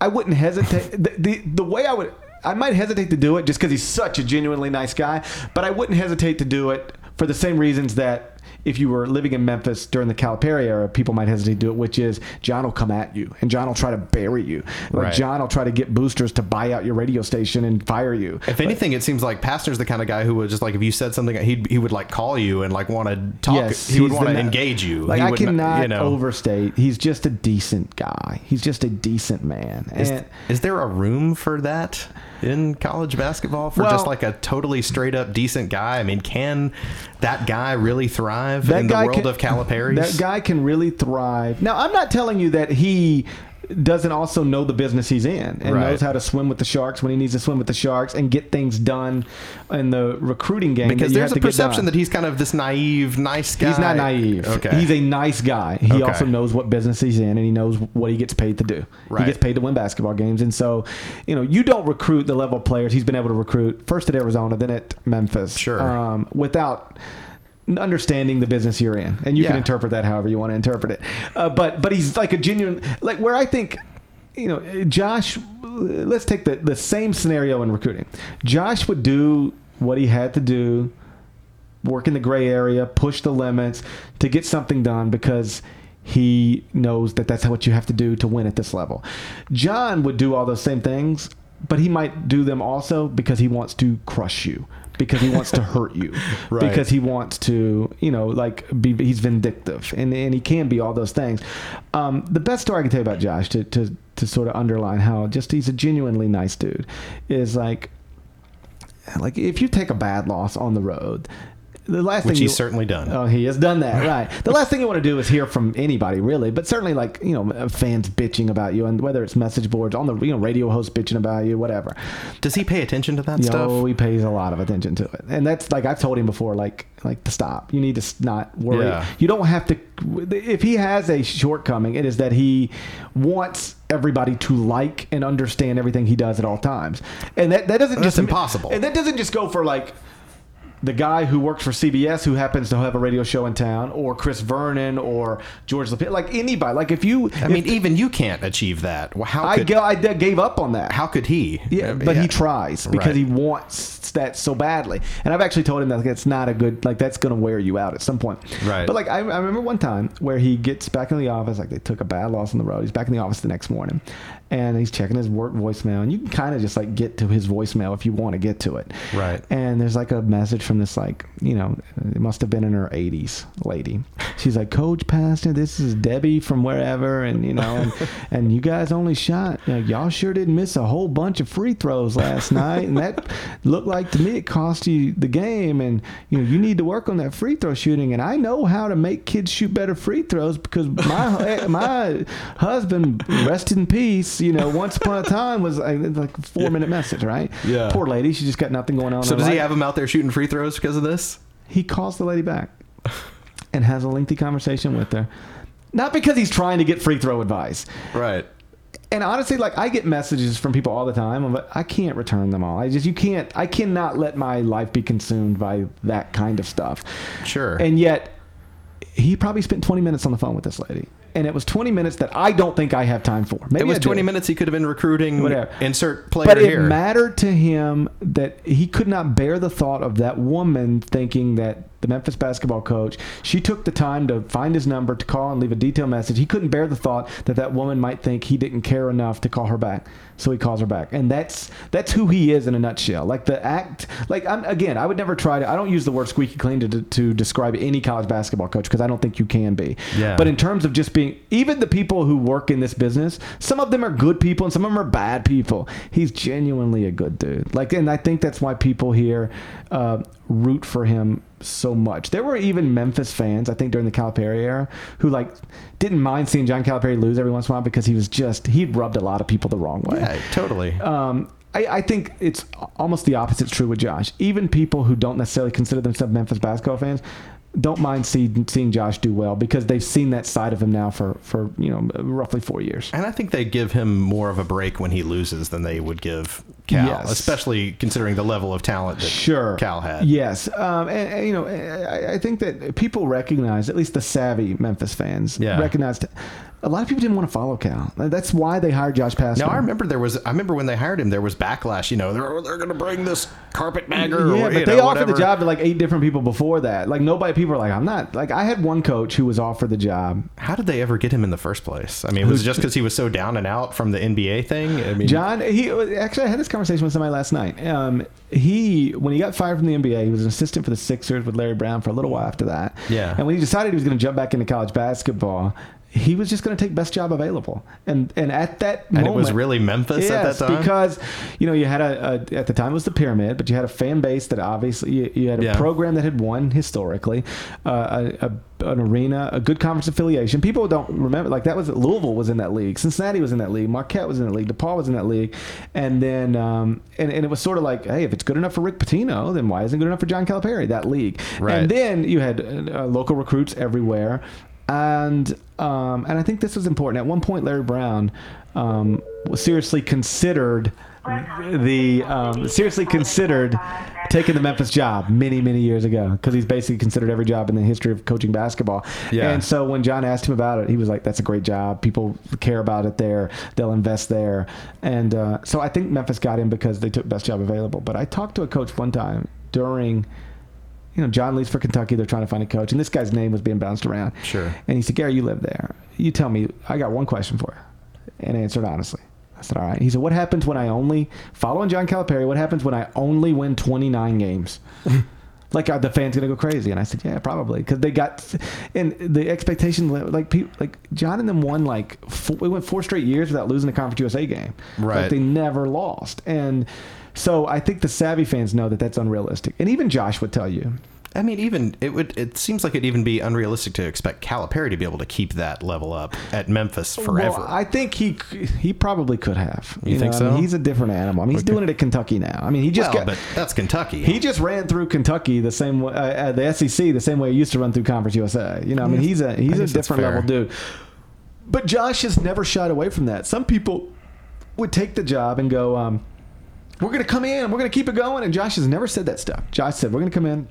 I wouldn't hesitate. the, the the way I would, I might hesitate to do it just because he's such a genuinely nice guy, but I wouldn't hesitate to do it for the same reasons that. If you were living in Memphis during the Calipari era, people might hesitate to do it, which is John will come at you and John will try to bury you. Like Right. John will try to get boosters to buy out your radio station and fire you. if anything, it seems like Pastner's the kind of guy who would just like if you said something, he he would like call you and like want to talk. Yes, he would want to engage you. Like He I would cannot you know. overstate. He's just a decent guy. He's just a decent man. Is, and is there a room for that in college basketball for Well- just like a totally straight up decent guy? I mean, can that guy really thrive that in the guy world can, of Calipari's? That guy can really thrive. Now, I'm not telling you that he doesn't also know the business he's in and Right. knows how to swim with the sharks when he needs to swim with the sharks and get things done in the recruiting game. because there's a perception that he's kind of this naive, nice guy. He's not naive. Okay. He's a nice guy. He Okay. also knows what business he's in and he knows what he gets paid to do. Right. He gets paid to win basketball games. And so, you know, you don't recruit the level of players he's been able to recruit first at Arizona, then at Memphis. Sure. Um, without understanding the business you're in. And you can interpret that however you want to interpret it. Uh, but but he's like a genuine like where I think you know, Josh, let's take the, the same scenario in recruiting. Josh would do what he had to do work in the gray area, push the limits to get something done because he knows that that's what you have to do to win at this level. John would do all those same things, but he might do them also because he wants to crush you. Because he wants to (laughs) hurt you, Right. because he wants to, you know, like be. He's vindictive, and and he can be all those things. Um, the best story I can tell you about Josh, to to to sort of underline how just he's a genuinely nice dude, is like like if you take a bad loss on the road, the last which thing he's you, certainly done. Oh, he has done that, right? The last thing you want to do is hear from anybody, really. But certainly, like you know, uh, fans bitching about you, and whether it's message boards on the you know radio host bitching about you, whatever. Does he pay attention to that stuff? know, he pays a lot of attention to it, and that's like I've told him before, like like to stop. You need to not worry. Yeah. You don't have to. If he has a shortcoming, it is that he wants everybody to like and understand everything he does at all times, and that that doesn't That's just impossible. And that doesn't just go for like the guy who works for CBS who happens to have a radio show in town, or Chris Vernon, or George Lapidus, like anybody. Like if you, I mean, even you can't achieve that. Well, How I, could, go, I gave up on that. how could he? Yeah, but yeah. he tries because Right. he wants that so badly. And I've actually told him that it's not a good like that's going to wear you out at some point. Right. But like I, I remember one time where he gets back in the office like they took a bad loss on the road. He's back in the office the next morning, and he's checking his work voicemail, and you can kind of just like get to his voicemail if you want to get to it. Right. And there's like a message from this like you know it must have been in her 80s lady. She's like, Coach Pastner, this is Debbie from wherever, and you know, and, (laughs) and you guys only shot. You know, y'all sure didn't miss a whole bunch of free throws last (laughs) night, and that looked like to me it cost you the game. And you know, you need to work on that free throw shooting. And I know how to make kids shoot better free throws because my (laughs) eh, my husband, rest in peace. You know, once upon a time was like like a four minute message, right? Yeah. Poor lady, she just got nothing going on. So in her does he have him out there shooting free throws because of this? he calls the lady back (laughs) and has a lengthy conversation with her not because he's trying to get free throw advice. Right. And honestly, like I get messages from people all the time, but I can't return them all. I just you can't. I cannot let my life be consumed by that kind of stuff. Sure. And yet, he probably spent 20 minutes on the phone with this lady, and it was 20 minutes that I don't think I have time for. Maybe it was 20 minutes he could have been recruiting Whatever. insert player But it here. mattered to him that he could not bear the thought of that woman thinking that the Memphis basketball coach, she took the time to find his number to call and leave a detailed message. He couldn't bear the thought that that woman might think he didn't care enough to call her back. So he calls her back. And that's that's who he is in a nutshell. Like the act like I'm again, I would never try to I don't use the word squeaky clean to to describe any college basketball coach because I don't think you can be. Yeah. But in terms of just being even the people who work in this business, some of them are good people and some of them are bad people. He's genuinely a good dude. Like, and I think that's why people here uh, root for him so much. There were even Memphis fans, I think, during the Calipari era, who like didn't mind seeing John Calipari lose every once in a while because he was just he rubbed a lot of people the wrong way. yeah, totally. Um, I, I think it's almost the opposite true with Josh. Even people who don't necessarily consider themselves Memphis basketball fans don't mind seeing, seeing Josh do well because they've seen that side of him now for, for you know roughly four years. and I think they give him more of a break when he loses than they would give Cal, Yes. especially considering the level of talent that Sure, Cal had. Yes, um, and, and, you know, I, I think that people recognize, at least the savvy Memphis fans, Yeah. recognized. A lot of people didn't want to follow Cal. That's why they hired Josh Pastner. Now I remember there was. I remember when they hired him, there was backlash. You know, they're they're going to bring this carpetbagger. Yeah, or, but they know, offered the job to like eight different people before that. Like nobody, people are like, I'm not. Like I had one coach who was offered the job. How did they ever get him in the first place? I mean, was it just because he was so down and out from the NBA thing? I mean, John, he actually I had this conversation with somebody last night. Um, he when he got fired from the NBA, he was an assistant for the Sixers with Larry Brown for a little while after that. Yeah. And when he decided he was going to jump back into college basketball, he was just going to take best job available. And and at that and moment, it was really Memphis at that time. because you know you had a, a at the time it was the pyramid, but you had a fan base that obviously you, you had a Yeah. program that had won historically, uh, a, a an arena, a good conference affiliation. People don't remember like that was Louisville was in that league, Cincinnati was in that league, Marquette was in that league, DePaul was in that league, and then um, and and it was sort of like, hey, if it's good enough for Rick Pitino, then why isn't it good enough for John Calipari? That league, Right. and then you had uh, local recruits everywhere. And um, and I think this was important. At one point, Larry Brown um, seriously considered the um, seriously considered taking the Memphis job many many years ago because he's basically considered every job in the history of coaching basketball. Yeah. And so when John asked him about it, he was like, "That's a great job. People care about it there. They'll invest there." And uh, so I think Memphis got him because they took best job available. But I talked to a coach one time during you know, John leaves for Kentucky. They're trying to find a coach, and this guy's name was being bounced around. Sure. And he said, "Gary, you live there. You tell me. I got one question for you." And answered honestly. I said, "All right." He said, "What happens when I only following John Calipari? What happens when I only win 29 games?" (laughs) like, are the fans gonna go crazy? And I said, "Yeah, probably, because they got and the expectation like people like John and them won like four, we went four straight years without losing a Conference USA game. Right. Like they never lost, and so I think the savvy fans know that that's unrealistic. And even Josh would tell you, I mean, even it would. It seems like it'd even be unrealistic to expect Calipari to be able to keep that level up at Memphis forever. Well, I think he he probably could have. You think I so? mean, he's a different animal. I mean, he's doing it at Kentucky now. I mean, he just well, got. but that's Kentucky. he just ran through Kentucky the same way, uh, uh, the SEC the same way he used to run through Conference USA. You know, I mean, he's a he's a different level dude. But Josh has never shied away from that. Some people would take the job and go, um, "We're going to come in, we're going to keep it going." And Josh has never said that stuff. Josh said, "We're going to come in,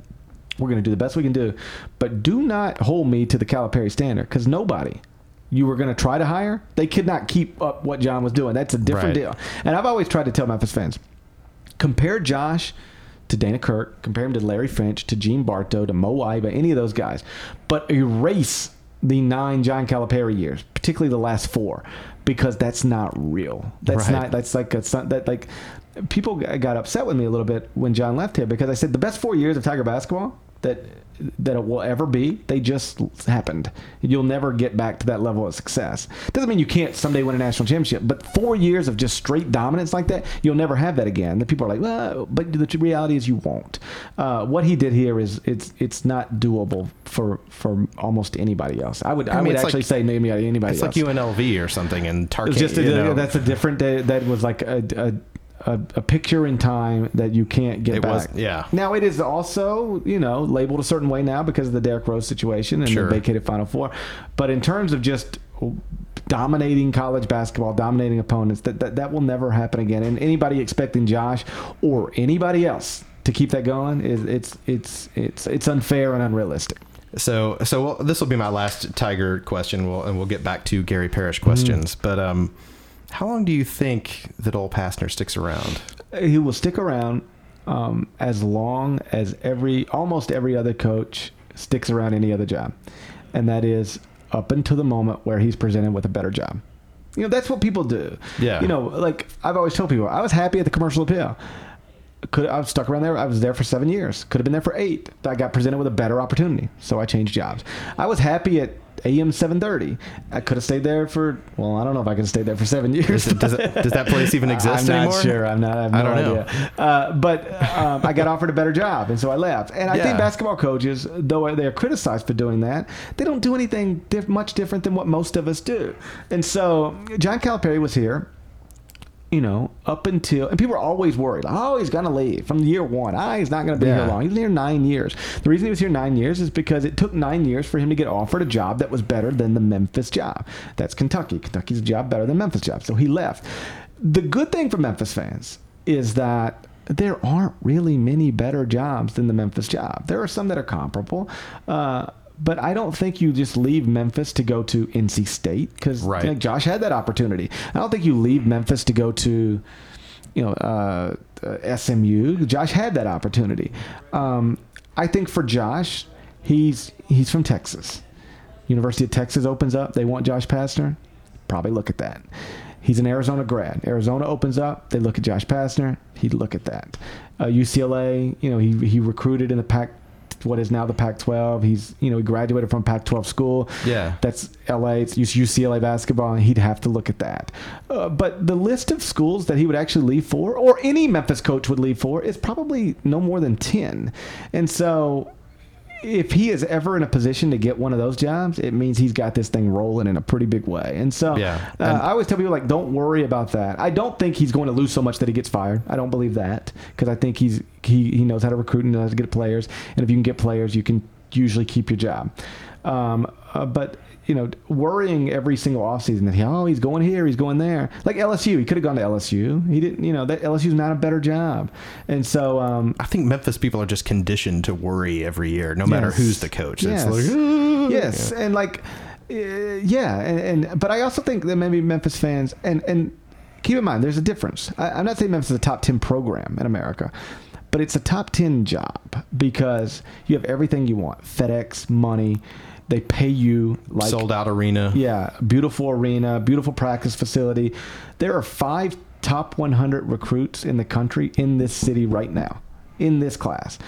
we're going to do the best we can do, but do not hold me to the Calipari standard because nobody." You were going to try to hire. They could not keep up what John was doing. That's a different Right. deal. And I've always tried to tell Memphis fans compare Josh to Dana Kirk, compare him to Larry Finch, to Gene Bartow, to Moe Iba, any of those guys, but erase the nine John Calipari years, particularly the last four, because that's not real. That's Right. not. That's like a son- that like. People got upset with me a little bit when John left here because I said the best four years of Tiger basketball that that it will ever be, they just happened. You'll never get back to that level of success. Doesn't mean you can't someday win a national championship, but four years of just straight dominance like that, you'll never have that again. The people are like, well, but the reality is you won't. Uh, what he did here is it's it's not doable for for almost anybody else. I would I, mean, would actually like- say maybe anybody it's else. like UNLV or something, and It's just a, you know, that's a different. That was like a, a a, a picture in time that you can't get It back. was- yeah. Now it is also you know labeled a certain way now because of the Derrick Rose situation and Sure. the vacated Final Four. But in terms of just dominating college basketball, dominating opponents, that, that that will never happen again. And anybody expecting Josh or anybody else to keep that going is it's it's it's it's unfair and unrealistic. So, so well, this will be my last Tiger question, we'll, and we'll get back to Gary Parrish questions. But um, how long do you think that old Pastner sticks around? he will stick around um, as long as every almost every other coach sticks around any other job, and that is up until the moment where he's presented with a better job. You know that's what people do. Yeah. You know, like I've always told people, I was happy at the commercial appeal. Could I was stuck around there? I was there for seven years. Could have been there for eight. I got presented with a better opportunity, so I changed jobs. I was happy at AM seven thirty. I could have stayed there for well, I don't know if I could have stayed there for seven years. Does, it, does, it, does that place even (laughs) exist I'm anymore? not sure. I'm not. I have no I don't know. idea. Uh, but um, I got offered a better job, and so I left. And I Yeah. think basketball coaches, though they are criticized for doing that, they don't do anything diff- much different than what most of us do. And so John Calipari was here. You know, up until and people are always worried. Oh, he's gonna leave from year one. Ah, he's not gonna be Yeah. here long. He's here nine years. The reason he was here nine years is because it took nine years for him to get offered a job that was better than the Memphis job. That's Kentucky. Kentucky's a job better than Memphis job. So he left. The good thing for Memphis fans is that there aren't really many better jobs than the Memphis job. There are some that are comparable. Uh, but I don't think you just leave Memphis to go to NC State because Right. Josh had that opportunity. I don't think you leave Memphis to go to, you know, uh, uh, SMU. Josh had that opportunity. Um, I think for Josh, he's he's from Texas. University of Texas opens up. They want Josh Pastner. Probably look at that. He's an Arizona grad. Arizona opens up. They look at Josh Pastner. He'd look at that. Uh, UCLA, you know, he he recruited in the Pac, what is now the Pac-12. He's you know he graduated from Pac-12 school. Yeah. That's LA. It's UCLA basketball, and he'd have to look at that. Uh, but the list of schools that he would actually leave for, or any Memphis coach would leave for, is probably no more than ten. And so, if he is ever in a position to get one of those jobs, it means he's got this thing rolling in a pretty big way. And so, Yeah. uh, I always tell people like, don't worry about that. I don't think he's going to lose so much that he gets fired. I don't believe that because I think he's he, he knows how to recruit and knows how to get players. And if you can get players, you can usually keep your job. Um, uh, but you know, worrying every single offseason that he, oh, he's going here, he's going there. Like LSU, he could have gone to LSU. He didn't, you know, that LSU's not a better job. And so, um, I think Memphis people are just conditioned to worry every year, no matter who's the coach. Yes. It's like, yes, and like, uh, yeah, and, and but I also think that maybe Memphis fans and and keep in mind there's a difference. I, I'm not saying Memphis is a top ten program in America, but it's a top ten job because you have everything you want: FedEx, money. They pay you like sold out arena. yeah, beautiful arena, beautiful practice facility. There are five top 100 recruits in the country in this city right now, in this class.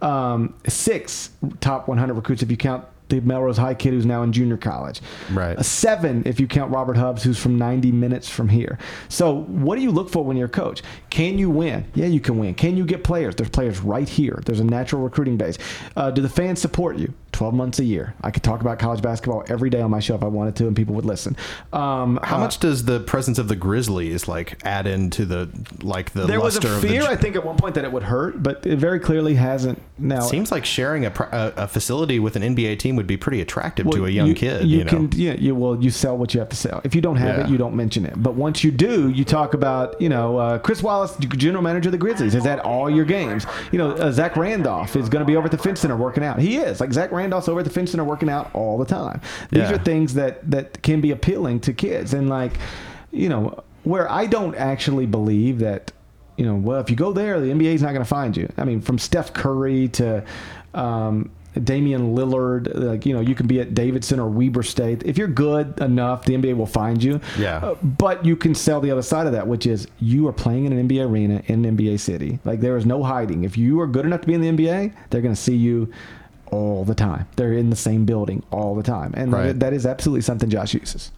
Um, six top 100 recruits if you count the Melrose High kid who's now in junior college. Right. A seven if you count Robert Hubbs, who's from 90 minutes from here. So, what do you look for when you're a coach? Can you win? Yeah, you can win. Can you get players? There's players right here. There's a natural recruiting base. Uh, do the fans support you? 12 months a year. I could talk about college basketball every day on my show if I wanted to, and people would listen. Um, How uh, much does the presence of the Grizzlies like add into the like the There was a the fear, j- I think, at one point that it would hurt, but it very clearly hasn't. Now, Seems like sharing a, a, a facility with an NBA team would be pretty attractive to a young you, kid. You, You, know? can, yeah, you well, you sell what you have to sell. If you don't have Yeah. it, you don't mention it. But once you do, you talk about, you know, uh, Chris Wallace, general manager of the Grizzlies, is at all your games. You know, uh, Zach Randolph is going to be over at the Finch Center working out. He is like Zach Randolph's over at the Finch Center working out all the time. These Yeah. are things that that can be appealing to kids, and like, you know, where I don't actually believe that you know, well, if you go there, the NBA is not going to find you. I mean, from Steph Curry to um, Damian Lillard, like you know, you can be at Davidson or Weber State. If you're good enough, the NBA will find you. Yeah. Uh, but you can sell the other side of that, which is you are playing in an NBA arena in an NBA city. Like there is no hiding. If you are good enough to be in the NBA, they're going to see you all the time. They're in the same building all the time, and Right. that is absolutely something Josh uses.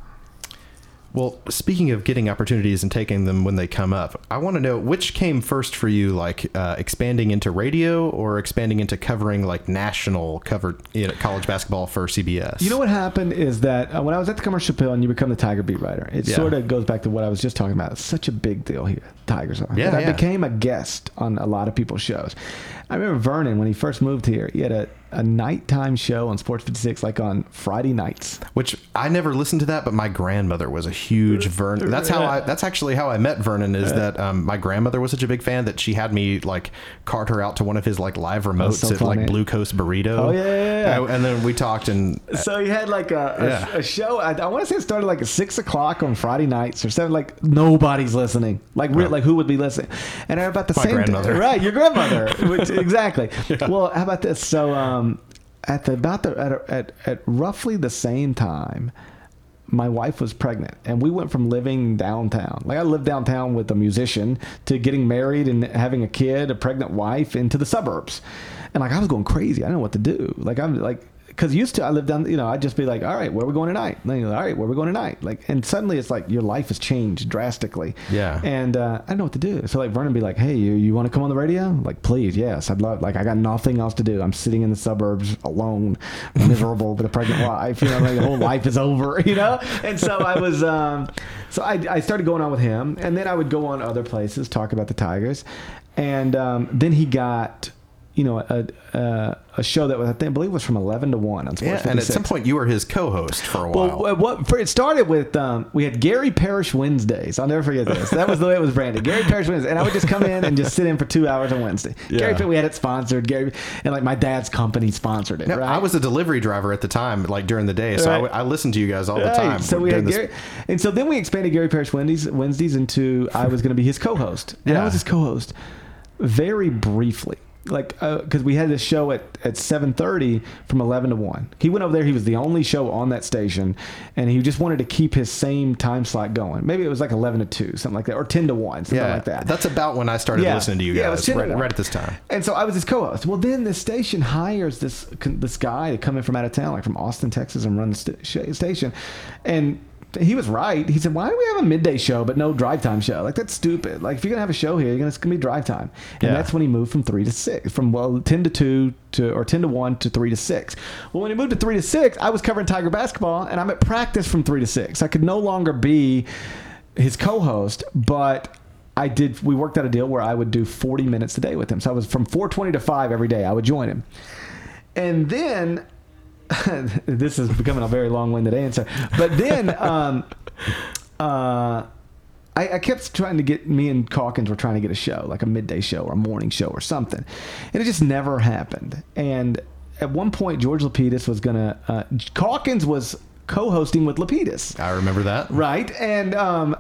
Well, speaking of getting opportunities and taking them when they come up, I want to know which came first for you, like uh, expanding into radio or expanding into covering like national covered you know, college basketball for CBS. You know what happened is that uh, when I was at the commercial appeal and you become the Tiger beat writer, it Yeah. sort of goes back to what I was just talking about. It's such a big deal here. Tigers are. Yeah, That I yeah. became a guest on a lot of people's shows. I remember Vernon when he first moved here. He had a, a nighttime show on Sports 56, like on Friday nights. Which I never listened to that, but my grandmother was a huge Vernon. That's how I. That's actually how I met Vernon. Is that um, my grandmother was such a big fan that she had me like cart her out to one of his like live remotes so at like. Blue Coast Burrito. Oh, yeah, yeah, yeah. And, then we talked and So he had like a, a, Yeah. a show. I, I want to say it started like at six o'clock on Friday nights or seven. Like nobody's listening. Like re- like who would be listening? And about the My same grandmother. right? Your grandmother. (laughs) Which, exactly. Well, how about this? So um, Um, at the about the at, at at roughly the same time. My wife was pregnant, and we went from living downtown, like I lived downtown with a musician, to getting married and having a kid, a pregnant wife, into the suburbs. And like I was going crazy. I didn't know what to do. Like I'm like because used to I lived down, you know, I'd just be like, all right, where are we going tonight? And then you're like, all right, where are we going tonight? Like, and suddenly it's like your life has changed drastically. Yeah. And uh, I don't know what to do. So like Vernon be like, hey, you, you want to come on the radio? Like, please, yes, I'd love. Like, I got nothing else to do. I'm sitting in the suburbs alone, miserable with a pregnant wife. You know, like the whole life is over. (laughs) You know. And so I was, um, so I, I started going on with him, and then I would go on other places, talk about the Tigers, and um, then he got. You know, a, a a show that was I think I believe was from eleven to one on Sports yeah, and at some point you were his co-host for a while. Well, what for, it started with um, we had Gary Parrish Wednesdays. I'll never forget this. That was the way it was branded. Gary Parrish Wednesdays, and I would just come in and just sit in for two hours on Wednesday. Gary, Yeah. we had it sponsored. Gary and like my dad's company sponsored it. No, right? I was a delivery driver at the time, like during the day, so I Right. w- I, listened to you guys all the time. So we had Gary, and so then we expanded Gary Parrish Wednesdays, Wednesdays into I was going to be his co-host, and I was his co-host very briefly, like uh, because we had this show at at seven thirty from eleven to one. He went over there; he was the only show on that station, and he just wanted to keep his same time slot going. Maybe it was like eleven to two, something like that, or ten to one, something yeah, like that. that's about when I started Yeah. listening to you Yeah, guys, 10 to right, 1. right at this time. And so I was his co-host. Well, then the station hires this this guy to come in from out of town, like from Austin, Texas, and run the st- station. And he was right. He said, "Why do we have a midday show but no drive time show? Like that's stupid. Like if you're gonna have a show here, you're gonna it's gonna be drive time." And Yeah. that's when he moved from three to six, from well ten to two to or ten to one to three to six. Well, when he moved to three to six, I was covering Tiger basketball, and I'm at practice from three to six. I could no longer be his co-host, but I did. We worked out a deal where I would do 40 minutes a day with him. So I was from 4:20 to 5 every day. I would join him, and then (laughs) this is becoming a very long-winded answer. But then, (laughs) um, uh, I, I kept trying to get me and Calkins were trying to get a show, like a midday show or a morning show or something, and it just never happened. And at one point, George Lapidus was gonna. Uh, Calkins was co-hosting with Lapidus. I remember that. Right. And um,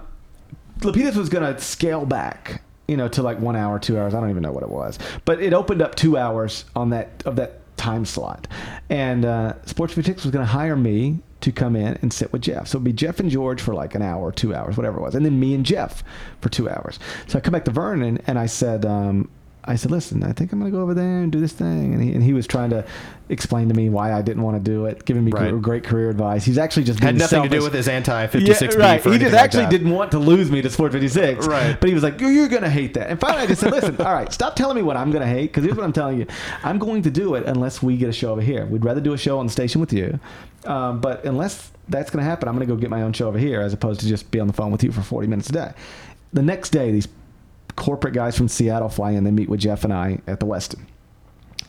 Lapidus was going to scale back, you know, to like one hour, two hours. I don't even know what it was, but it opened up two hours on that of that time slot. And uh, Sports 56 was going to hire me to come in and sit with Geoff. So it'd be Geoff and George for like an hour, two hours, whatever it was, and then me and Geoff for two hours. So I come back to Vernon and I said, um, I said, listen, I think I'm going to go over there and do this thing. And he, and he was trying to explain to me why I didn't want to do it, giving me Right. gr- great career advice. He's actually just Had nothing to do with his anti 56 Yeah, right. He just actually that. didn't want to lose me to Sport 56. Right. But he was like, you're, you're going to hate that. And finally, I just said, listen, all right, stop telling me what I'm going to hate because here's what I'm telling you. I'm going to do it unless we get a show over here. We'd rather do a show on the station with you. Um, but unless that's going to happen, I'm going to go get my own show over here as opposed to just be on the phone with you for 40 minutes a day. The next day, these corporate guys from Seattle fly in. They meet with Geoff and I at the Westin.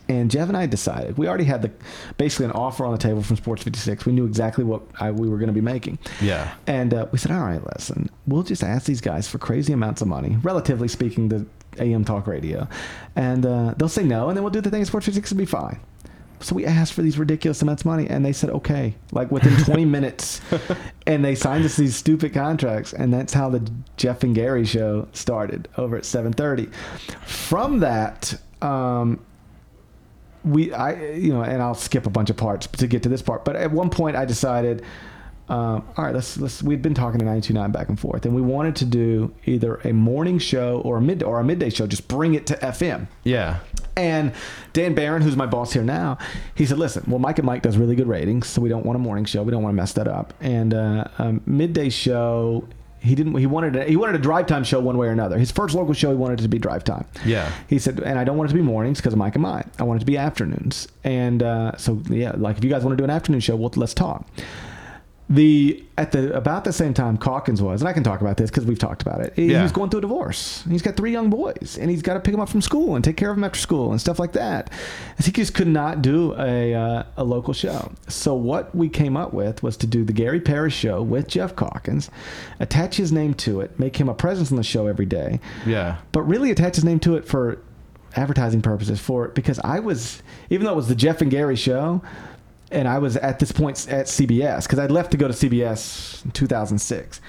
And Geoff and I decided we already had the basically an offer on the table from Sports 56. We knew exactly what I, we were going to be making. Yeah. And uh, we said, all right, listen, we'll just ask these guys for crazy amounts of money, relatively speaking, to AM talk radio, and uh, they'll say no, and then we'll do the thing at Sports 56 and be fine. So we asked for these ridiculous amounts of money, and they said okay, like within (laughs) 20 minutes, and they signed us these stupid contracts, and that's how the Geoff and Gary show started over at 7:30. From that, um, we I you know, and I'll skip a bunch of parts to get to this part, but at one point I decided um, all right, let's let's. We've been talking to 929 back and forth, and we wanted to do either a morning show or a mid or a midday show. Just bring it to FM. Yeah. And Dan Barron, who's my boss here now, he said, "Listen, well, Mike and Mike does really good ratings, so we don't want a morning show. We don't want to mess that up. And uh, um, midday show, he didn't. He wanted a, he wanted a drive time show one way or another. His first local show, he wanted it to be drive time. Yeah. He said, and I don't want it to be mornings because of Mike and Mike. I want it to be afternoons. And uh, so yeah, like if you guys want to do an afternoon show, well, let's talk. The at the about the same time Calkins was, and I can talk about this because we've talked about it. He, Yeah. he was going through a divorce. He's got three young boys, and he's got to pick them up from school and take care of them after school and stuff like that. He just could not do a uh, a local show. So what we came up with was to do the Gary Parrish show with Geoff Calkins, attach his name to it, make him a presence on the show every day, Yeah. but really attach his name to it for advertising purposes for it because I was even though it was the Geoff and Gary show and I was at this point at CBS because I'd left to go to CBS in 2006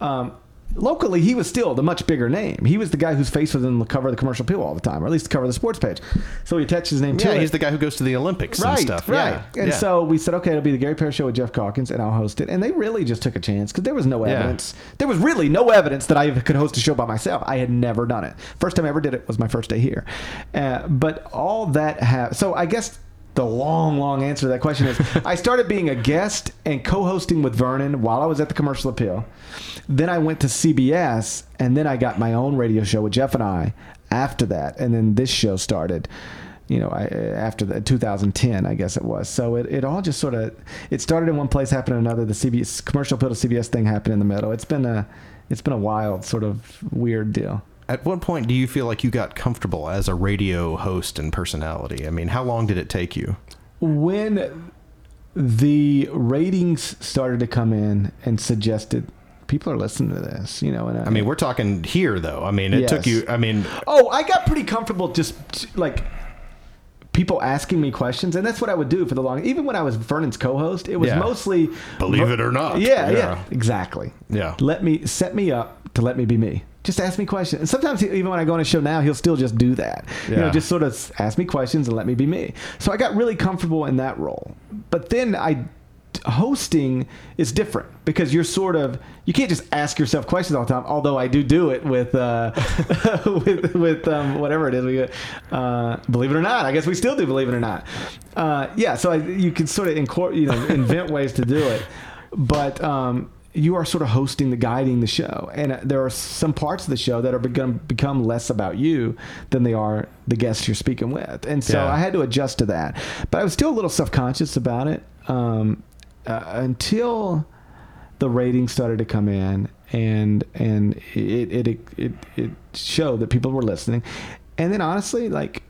um, locally he was still the much bigger name he was the guy whose face was in the cover of the commercial appeal all the time or at least the cover of the sports page so he attached his name to Yeah, it he's the guy who goes to the Olympics right, and stuff. Right. Yeah. And yeah. so we said, okay, it'll be the Gary Parrish show with Geoff Calkins, and I'll host it. And they really just took a chance because there was no Yeah. evidence. There was really no evidence that I could host a show by myself. I had never done it. First time I ever did it was my first day here. Uh, but all that ha- so I guess. The long, long answer to that question is (laughs) I started being a guest and co hosting with Vernon while I was at the commercial appeal. Then I went to CBS, and then I got my own radio show with Geoff and I after that. And then this show started you know, I, after the 2010, I guess it was. So it, it all just sort of it started in one place, happened in another. The CBS commercial appeal to CBS thing happened in the middle. It's been a it's been a wild sort of weird deal. At what point do you feel like you got comfortable as a radio host and personality? I mean, how long did it take you? When the ratings started to come in and suggested people are listening to this, you know, and I mean, we're talking here though. I mean, it Yes. took you. I mean, Oh, I got pretty comfortable just like people asking me questions, and that's what I would do for the long. Even when I was Vernon's co-host, it was Yeah. mostly Believe it or not. Yeah, yeah, exactly. Yeah. let me set me up to let me be me. Just ask me questions. And sometimes, he- even when I go on a show now, he'll still just do that. You know, Yeah. just sort of ask me questions and let me be me. So I got really comfortable in that role. But then I hosting is different because you're sort of you can't just ask yourself questions all the time although i do do it with uh (laughs) with with um whatever it is we uh believe it or not i guess we still do believe it or not. Uh yeah so I, you can sort of incor- you know invent ways to do it. But um you are sort of hosting the guiding the show. And uh, there are some parts of the show that are become become less about you than they are the guests you're speaking with. And so Yeah. i had to adjust to that. But i was still a little self-conscious about it. Um uh, until the ratings started to come in and and it it it it showed that people were listening. And then honestly like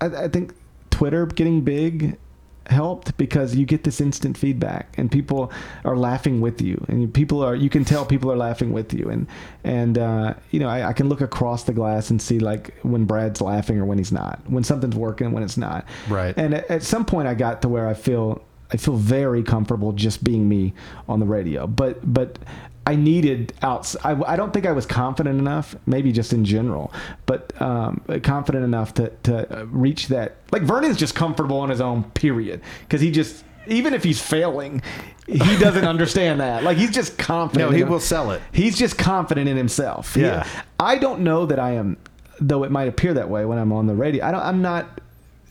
I, I think twitter getting big helped because you get this instant feedback and people are laughing with you. And people are you can tell people are laughing with you. And and uh, you know I, I can look across the glass and see like when brad's laughing or when he's not when something's working when it's not. Right. and at, at some point i got to where i feel i feel very comfortable just being me on the radio but but I needed outs. I, I don't think I was confident enough, maybe just in general, but um, confident enough to, to reach that. Like Vernon's just comfortable on his own, period. Because he just, even if he's failing, he doesn't (laughs) understand that. Like he's just confident. no, he will sell it. He's just confident in himself. Yeah. He- I don't know that I am, though it might appear that way when I'm on the radio. I don't. I'm not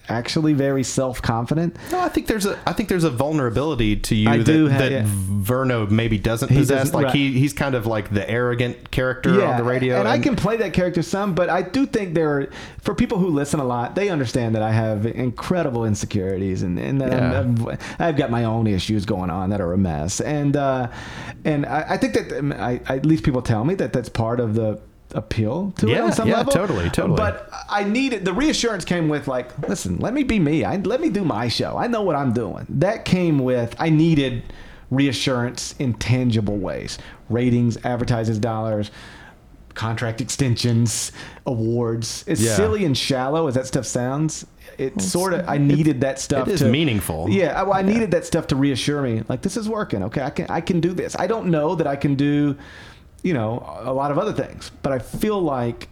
actually very self confident. No, I think there's a I think there's a vulnerability to you I that, have- that yeah. Verno maybe doesn't He possess. doesn't- like right. he he's kind of like the arrogant character on the radio. And, I can play that character some, but I do think there are, for people who listen a lot, they understand that I have incredible insecurities and, and that Yeah. I'm, I'm, I've got my own issues going on that are a mess. And, uh, and I, I think that I, at least people tell me that that's part of the appeal to it on some yeah, level. totally, totally. But I needed, the reassurance came with like, listen, let me be me. I, let me do my show. I know what I'm doing. That came with, I needed reassurance in tangible ways. Ratings, advertisers dollars, contract extensions, awards. As Yeah. silly and shallow as that stuff sounds, it sort of I needed that stuff it is to meaningful. Yeah, I, well, I needed that stuff to reassure me like this is working. Okay, I can I can do this. I don't know that I can do you know a lot of other things, but I feel like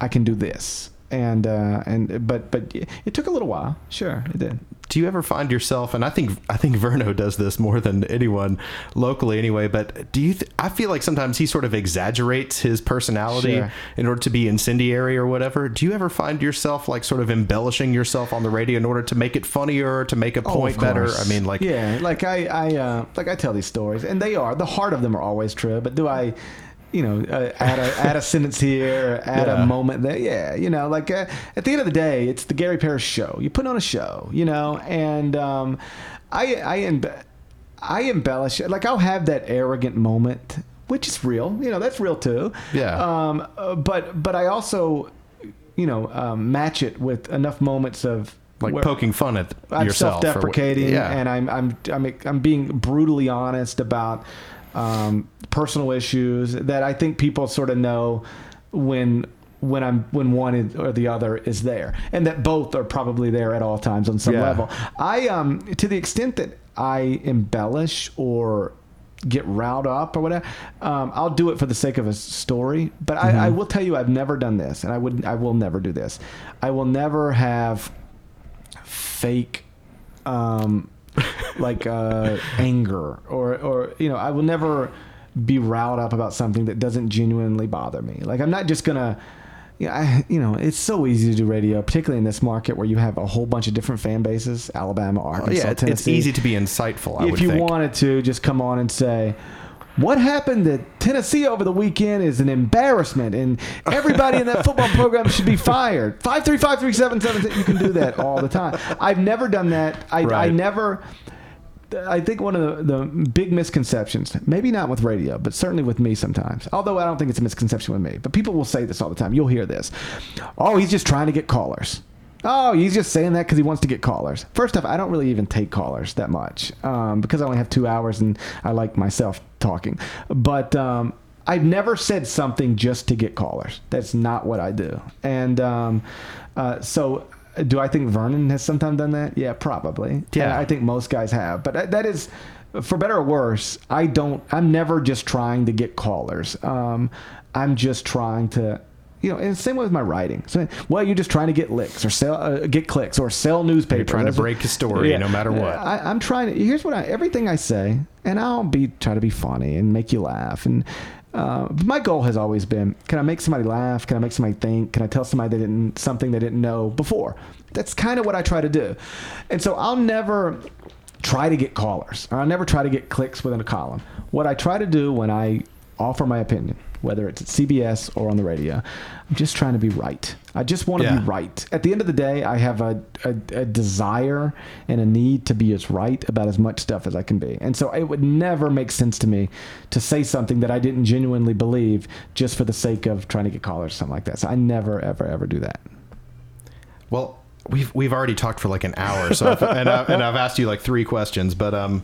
I can do this. And uh and but but it took a little while. Sure, it did. Do you ever find yourself and I think I think Verno does this more than anyone locally anyway but do you th- I feel like sometimes he sort of exaggerates his personality Sure. in order to be incendiary or whatever do you ever find yourself like sort of embellishing yourself on the radio in order to make it funnier to make a Oh, point of better. I mean like yeah, like I, I, uh, like I tell these stories, and they are the heart of them are always true. But do I, you know, uh, add a add a sentence here, add Yeah. a moment there? Yeah, you know, like uh, at the end of the day, it's the Gary Parrish show. You put on a show, you know, and um, I, I, embe- I embellish. Like I'll have that arrogant moment, which is real. You know, that's real too. Yeah. Um, uh, but but I also, you know, um, match it with enough moments of like where- poking fun at I'm yourself self-deprecating, yeah. and I'm I'm I'm I'm being brutally honest about um, personal issues that I think people sort of know when when I'm when one or the other is there, and that both are probably there at all times on some Yeah. level. I um to the extent that I embellish or get riled up or whatever, um, I'll do it for the sake of a story. But I, I will tell you, I've never done this, and I would I will never do this. I will never have fake um (laughs) like uh anger or or you know i will never be riled up about something that doesn't genuinely bother me like i'm not just gonna yeah, I, you know, it's so easy to do radio, particularly in this market where you have a whole bunch of different fan bases: Alabama, Arkansas, Oh, yeah, it's, it's easy to be insightful. I if you think. wanted to, just come on and say, "What happened to Tennessee over the weekend is an embarrassment, and everybody in that football program should be fired." (laughs) Five three five three seven seven. You can do that all the time. I've never done that. I, I never. I think one of the, the big misconceptions, maybe not with radio, but certainly with me sometimes, although I don't think it's a misconception with me, but people will say this all the time. You'll hear this. Oh, he's just trying to get callers. Oh, he's just saying that because he wants to get callers. First off, I don't really even take callers that much um, because I only have two hours and I like myself talking. But um, I've never said something just to get callers. That's not what I do. And um, uh, so, do I think Vernon has sometimes done that? Yeah, probably. Yeah. And I think most guys have. But that- that is, for better or worse, I don't. I'm never just trying to get callers. Um, I'm just trying to. You know, and same with my writing. So, well, you're just trying to get licks or sell, uh, get clicks or sell newspapers. You're trying to Those are- break a story no matter what. I, I'm trying to. Here's what I. Everything I say, and I'll be try to be funny and make you laugh. And uh, my goal has always been: Can I make somebody laugh? Can I make somebody think? Can I tell somebody they didn't something they didn't know before? That's kind of what I try to do. And so I'll never try to get callers. Or I'll never try to get clicks within a column. What I try to do when I offer my opinion, whether it's at CBS or on the radio, I'm just trying to be right. I just want to Yeah. be right. At the end of the day, I have a, a, a desire and a need to be as right about as much stuff as I can be. And so it would never make sense to me to say something that I didn't genuinely believe just for the sake of trying to get callers or something like that. So I never, ever, ever do that. Well, we've we've already talked for like an hour, so I've, and I, and I've asked you like three questions, but um,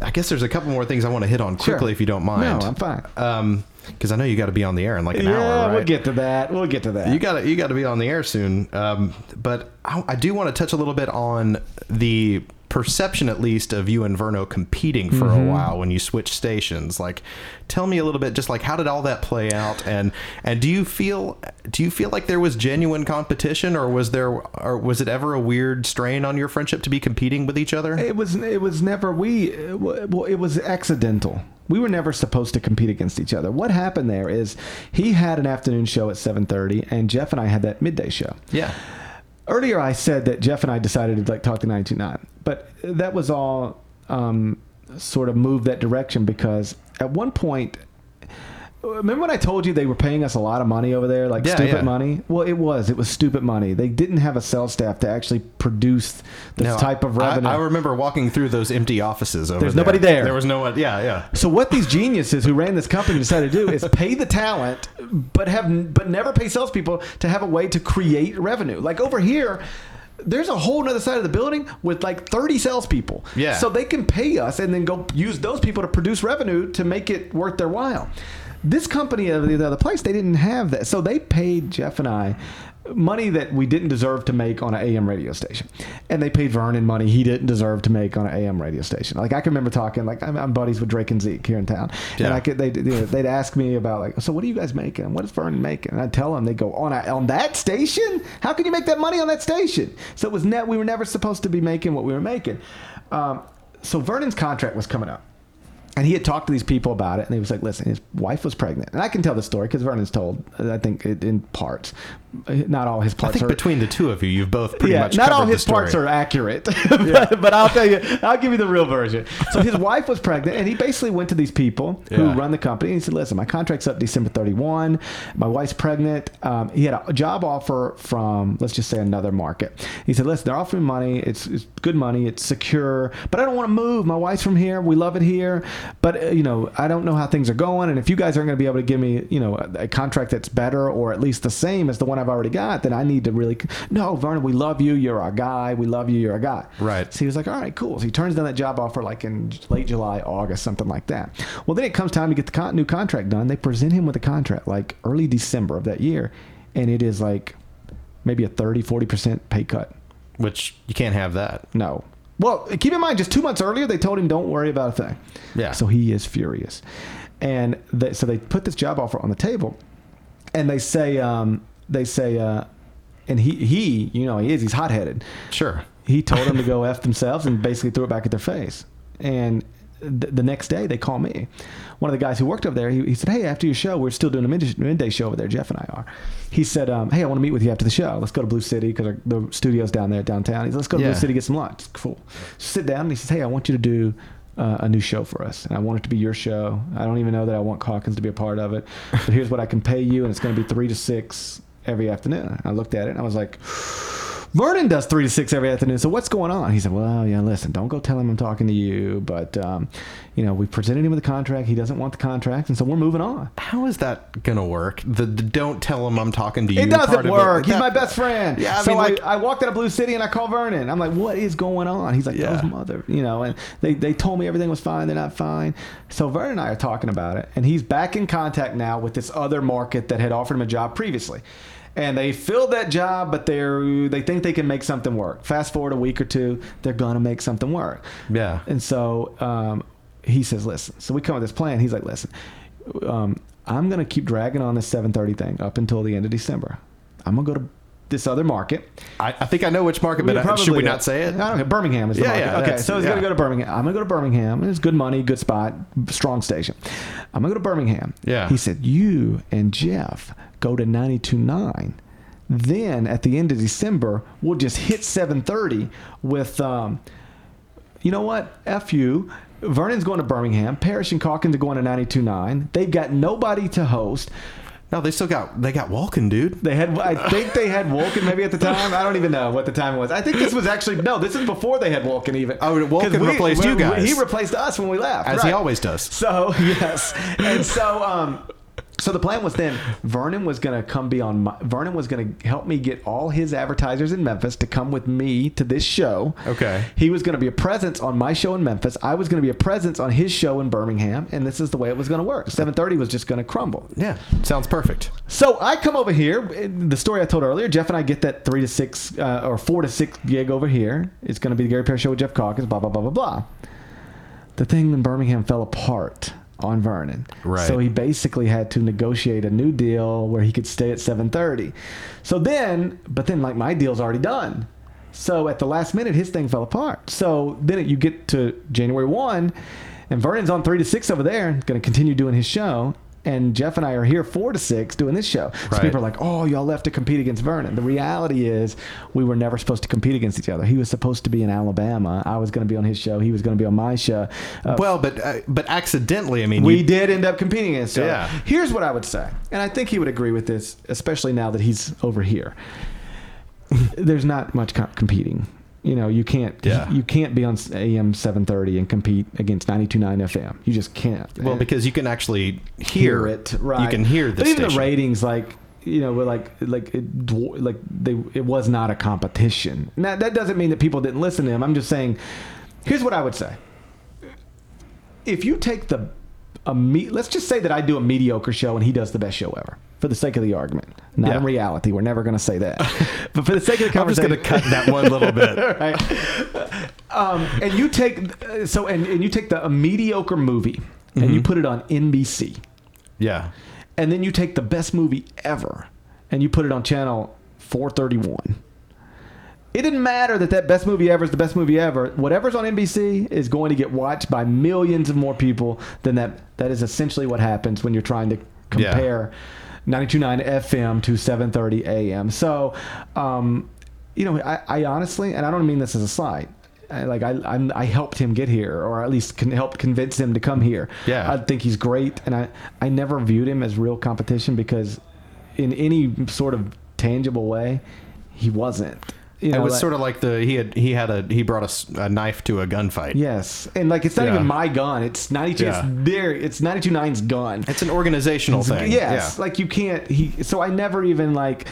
I guess there's a couple more things I want to hit on quickly Sure. if you don't mind. No, I'm fine. Um, because I know you got to be on the air in like an yeah, hour, right? we'll get to that. We'll get to that. You got to you got to be on the air soon. Um, but I, I do want to touch a little bit on the perception, at least, of you and Verno competing for Mm-hmm. a while when you switch stations. Like, tell me a little bit, just like how did all that play out, and and do you feel do you feel like there was genuine competition, or was there or was it ever a weird strain on your friendship to be competing with each other? It was it was never we well it was accidental. We were never supposed to compete against each other. What happened there is he had an afternoon show at 7:30 and Geoff and I had that midday show. yeah. Earlier I said that Geoff and I decided to like talk to 929. But that was all um, sort of moved that direction because at one point Remember when I told you they were paying us a lot of money over there, like Yeah, stupid yeah. money? Well, it was. It was stupid money. They didn't have a sales staff to actually produce this No, type of I- revenue. I, remember walking through those empty offices over There's there. nobody there. There was no one. Yeah, yeah. So what these geniuses who ran this company decided to do is pay the talent, but have but never pay salespeople to have a way to create revenue. Like over here, there's a whole other side of the building with like 30 salespeople. Yeah. So they can pay us and then go use those people to produce revenue to make it worth their while. This company of the other place, they didn't have that. So they paid Geoff and I money that we didn't deserve to make on an AM radio station, and they paid Vernon money he didn't deserve to make on an AM radio station. Like I can remember talking, like I'm, I'm buddies with Drake and Zeke here in town, Yeah. and I could they you know, they'd ask me about like, so what are you guys making? What is Vernon making? And I tell them, they go on a, on that station. How can you make that money on that station? So it was net. We were never supposed to be making what we were making. Um, so Vernon's contract was coming up. And he had talked to these people about it, and he was like, "Listen, his wife was pregnant." And I can tell the story because Vernon's told. I think in parts, not all his parts. I think are. between the two of you, you've both pretty yeah, much not all his parts are accurate, (laughs) but, but I'll tell you, I'll give you the real version. So his (laughs) wife was pregnant, and he basically went to these people who Yeah. run the company, and he said, "Listen, my contract's up December 31. My wife's pregnant. Um, he had a job offer from, let's just say, another market. He said, "Listen, they're offering money. It's, it's good money. It's secure, but I don't want to move. My wife's from here. We love it here, but uh, you know, I don't know how things are going. And if you guys aren't going to be able to give me, you know, a, a contract that's better or at least the same as the one I've already got, then I need to really. No, Vernon, we love you. You're our guy. We love you. You're a guy. Right. So he was like, all right, cool. So he turns down that job offer like in late July, August, something like that. Well, then it comes time to get the con- new contract done. They present him with a contract like early December of that year, and it is like maybe a 30, 40% pay cut. Which you can't have that. No. Well, keep in mind, just two months earlier, they told him, don't worry about a thing. Yeah. So he is furious. And they, so they put this job offer on the table, and they say, um, they say, uh, and he, he, you know, he is, he's hot headed Sure. he told them to go f themselves and basically threw it back at their face. And th- the next day they call me. One of the guys who worked over there, he, he said, "Hey, after your show, we're still doing a midday, midday show over there. Geoff and I are." He said, um, "Hey, I want to meet with you after the show. Let's go to Blue City because the studio's down there downtown." He said, "Let's go to Yeah. Blue City get some lunch." Cool. Sit down. And he says, "Hey, I want you to do." Uh, a new show for us, and I want it to be your show. I don't even know that I want Calkins to be a part of it, but here's what I can pay you, and it's going to be three to six every afternoon. I looked at it and I was like, Vernon does three to six every afternoon. So what's going on? He said, Well, yeah, listen, don't go tell him I'm talking to you. But, um, you know, we presented him with a contract. He doesn't want the contract. And so we're moving on. How is that gonna work? The, the don't tell him I'm talking to you. It doesn't work. He's That- my best friend. Yeah, I so mean, like- I, I walked out of Blue City and I called Vernon. I'm like, what is going on? He's like, Yeah. those mother, you know, and they, they told me everything was fine. They're not fine. So Vernon and I are talking about it. And he's back in contact now with this other market that had offered him a job previously. And they filled that job, but they're they think they can make something work. Fast forward a week or two, they're gonna make something work. Yeah. And so um, he says, "Listen." So we come with this plan. He's like, "Listen, um, I'm to keep dragging on this 7:30 thing up until the end of December. I'm to go to this other market. I, I think I know which market, but I- should we not say it? I don't know. Birmingham is the Yeah, market. yeah, okay, so he's yeah. going to go to Birmingham. I'm going to go to Birmingham. It's good money, good spot, strong station. I'm going to go to Birmingham. Yeah. He said, "You and Geoff go to 92.9." Then at the end of December, we'll just hit 7:30 with um, you know what? F you. Vernon's going to Birmingham. Parrish and Calkins are going to 92.9. They've got nobody to host. No, they still got they got Wolken, dude. They had, I think they had Wolken maybe at the time. I don't even know what the time was. I think this was actually no. This is before they had Wolken even. Oh, 'Cause we- replaced you we- guys. He replaced us when we left, As he always does. So (laughs) yes, and so um, so the plan was then Vernon was going to come be on. My, Vernon was going to help me get all his advertisers in Memphis to come with me to this show. Okay. He was going to be a presence on my show in Memphis. I was going to be a presence on his show in Birmingham, and this is the way it was going to work. Seven thirty was just going to crumble. Yeah, sounds perfect. So I come over here. The story I told earlier, Geoff and I get that three to six uh, or four to six gig over here. It's going to be the Gary Parrish Show with Geoff Calkins. Blah blah blah blah blah. The thing in Birmingham fell apart on Vernon. Right. So he basically had to negotiate a new deal where he could stay at seven thirty. So then, but then like my deal's already done. So at the last minute, his thing fell apart. So then you get to January one, and Vernon's on three to six over there, going to continue doing his show. And Geoff and I are here four to six doing this show. So Right. people are like, "Oh, y'all left to compete against Vernon." The reality is, we were never supposed to compete against each other. He was supposed to be in Alabama. I was going to be on his show. He was going to be on my show. Uh, Well, but uh, but accidentally, I mean, we you- did end up competing against each other. Yeah. Here's what I would say, and I think he would agree with this, especially now that he's over here. (laughs) There's not much co- competing. You know, you can't. Yeah. You can't be on AM 730 and compete against 92.9 FM. You just can't. well because you can actually hear, it. Right. You can hear the But even the ratings, like you know, were like like it, like they it was not a competition. Now that doesn't mean that people didn't listen to him. I'm just saying. Here's what I would say. If you take the a me- let's just say that I do a mediocre show and he does the best show ever. For the sake of the argument, not Yeah. in reality, we're never going to say that. (laughs) but for the sake of the (laughs) I'm just going to cut that one little bit. (laughs) right? Um, and you take uh, so and, and you take the a mediocre movie and Mm-hmm. you put it on NBC, Yeah. and then you take the best movie ever and you put it on channel 431. It didn't matter that that best movie ever is the best movie ever. Whatever's on NBC is going to get watched by millions of more people than that. That is essentially what happens when you're trying to Yeah. Compare 92.9 FM to 7:30 AM. So, um, you know, I, I honestly, and I don't mean this as a slight. I, like I, I'm, I helped him get here, or at least can help convince him to come here. Yeah. I think he's great, and I, I never viewed him as real competition because, in any sort of tangible way, he wasn't. You it was like- sort of like the he had he had a he brought a knife to a gunfight. yes, and like it's not Yeah. even my gun. It's 92. Yeah. It's their. It's 92.9's gun. It's an organizational thing. Yes, Yeah. like you can't. He. So I never even like.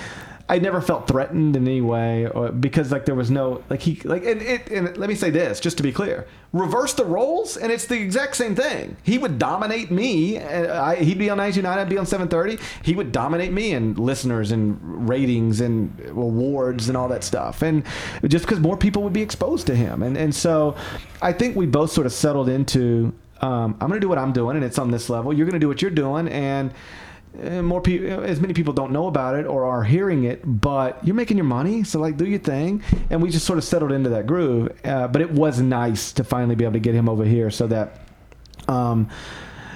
I never felt threatened in any way, or because like there was no like he like and it and let me say this just to be clear: reverse the roles, and it's the exact same thing. He would dominate me. And I, he'd be on 99, I'd be on 730. He would dominate me in listeners and ratings and awards and all that stuff. And just because more people would be exposed to him, and and so I think we both sort of settled into um, I'm to do what I'm doing, and it's on this level. You're to do what you're doing, and more people, as many people don't know about it or are hearing it, but you're making your money, so like do your thing. And we just sort of settled into that groove. Uh, but it was nice to finally be able to get him over here, so that. Um,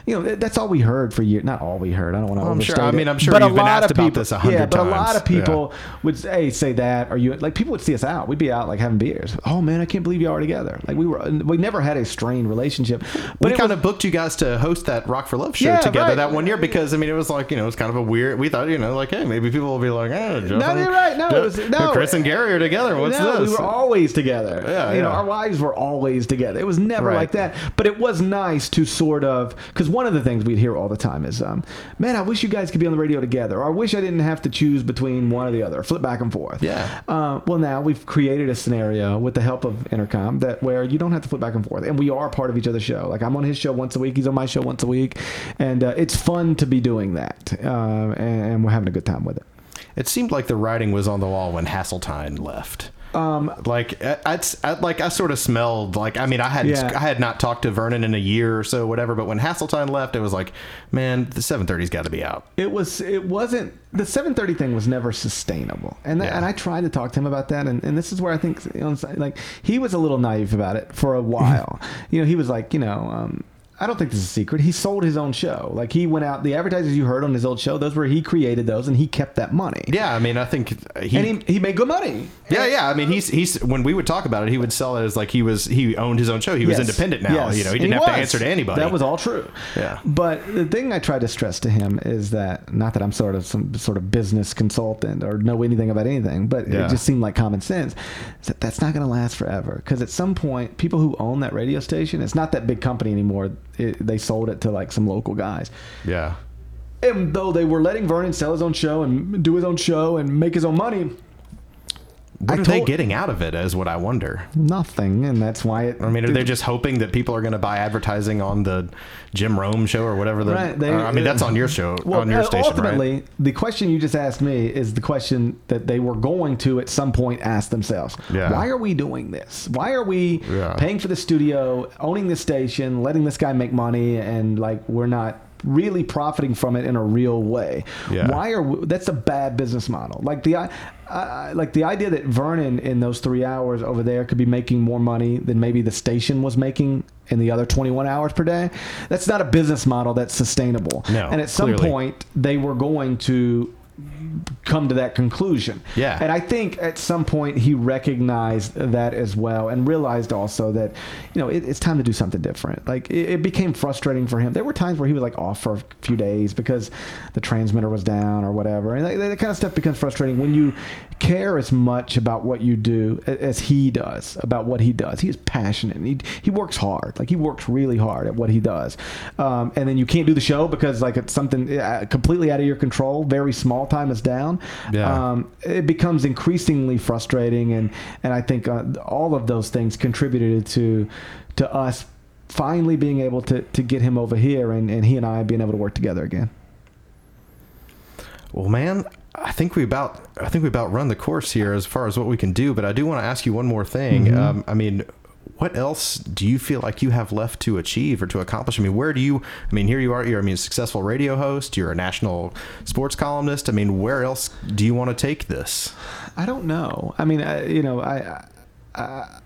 you know, that's all we heard for years. Not all we heard. I don't want to Well, I'm sure- overstate I mean. I'm sure But you've a been lot asked of about people, this a hundred Yeah, but a lot of people would say, say that, or you like people would see us out. We'd be out like having beers. Oh man, I can't believe y'all are together. Like we were, we never had a strained relationship. But we kind was- of booked you guys to host that Rock for Love show Yeah, together right. that one year because I mean it was like you know it was kind of a weird. We thought you know like hey maybe people will be like oh Jeff No, you're right. No, it was- no. Chris and Gary are together. What's no, this? we were always together. Yeah, you know, our wives were always together. It was never Right. like that. But it was nice to sort of because one of the things we'd hear all the time is, um, "Man, I wish you guys could be on the radio together." Or, "I wish I didn't have to choose between one or the other, flip back and forth." Yeah. Uh, well, now we've created a scenario with the help of Entercom that where you don't have to flip back and forth, and we are part of each other's show. Like I'm on his show once a week, he's on my show once a week, and uh, it's fun to be doing that, uh, and, and we're having a good time with it. It seemed like the writing was on the wall when Hasseltine left. Um, like I, I, like I sort of smelled like I mean I had Yeah. I had not talked to Vernon in a year or so whatever, but when Hasseltine left, it was like, man, the 730's got to be out. it was it wasn't the 730 thing was never sustainable and Yeah. and I tried to talk to him about that and, and this is where I think you know, like he was a little naive about it for a while (laughs) you know he was like you know um, I don't think this is a secret he sold his own show like he went out the advertisers you heard on his old show those were he created those and he kept that money Yeah, I mean I think he and he, he made good money Yeah, yeah. I mean, he's he's when we would talk about it, he would sell it as like he was he owned his own show. He was independent now. Yes. You know, he didn't have to answer to anybody. That was all true. Yeah. But the thing I tried to stress to him is that not that I'm sort of some sort of business consultant or know anything about anything, but Yeah. it just seemed like common sense. That that's not going to last forever because at some point, people who own that radio station, it's not that big company anymore. It, they sold it to like some local guys. yeah. And though they were letting Vernon sell his own show and do his own show and make his own money, What I are they getting out of it? Is what I wonder. nothing. And that's why it. I mean, are they just hoping that people are going to buy advertising on the Jim Rome show or whatever? The, Right, they- or, I mean, that's on your show, Well, on your uh, station, ultimately, right? the question you just asked me is the question that they were going to at some point ask themselves. Yeah. Why are we doing this? Why are we Yeah. paying for the studio, owning the station, letting this guy make money, and like we're not really profiting from it in a real way? Yeah. Why are we, that's a bad business model? Like the I, I, like the idea that Vernon in those three hours over there could be making more money than maybe the station was making in the other 21 hours per day. That's not a business model that's sustainable. No, and at some clearly. point, they were going to come to that conclusion. Yeah. And I think at some point he recognized that as well and realized also that, you know, it, it's time to do something different. Like it, it became frustrating for him. There were times where he was like off for a few days because the transmitter was down or whatever. And that, that kind of stuff becomes frustrating when you care as much about what you do as he does about what he does. He is passionate. And he, he works hard. Like he works really hard at what he does. Um, and then you can't do the show because like it's something uh, completely out of your control. Very small time is down. Yeah. Um, it becomes increasingly frustrating. And, and I think uh, all of those things contributed to, to us finally being able to to get him over here and, and he and I being able to work together again. Well, man, I think we about I think we about run the course here as far as what we can do. But I do want to ask you one more thing. Mm-hmm. Um, I mean, what else do you feel like you have left to achieve or to accomplish? I mean, where do you? I mean, here you are. You're I mean, a successful radio host. You're a national sports columnist. I mean, where else do you want to take this? I don't know. I mean, I, you know, I, I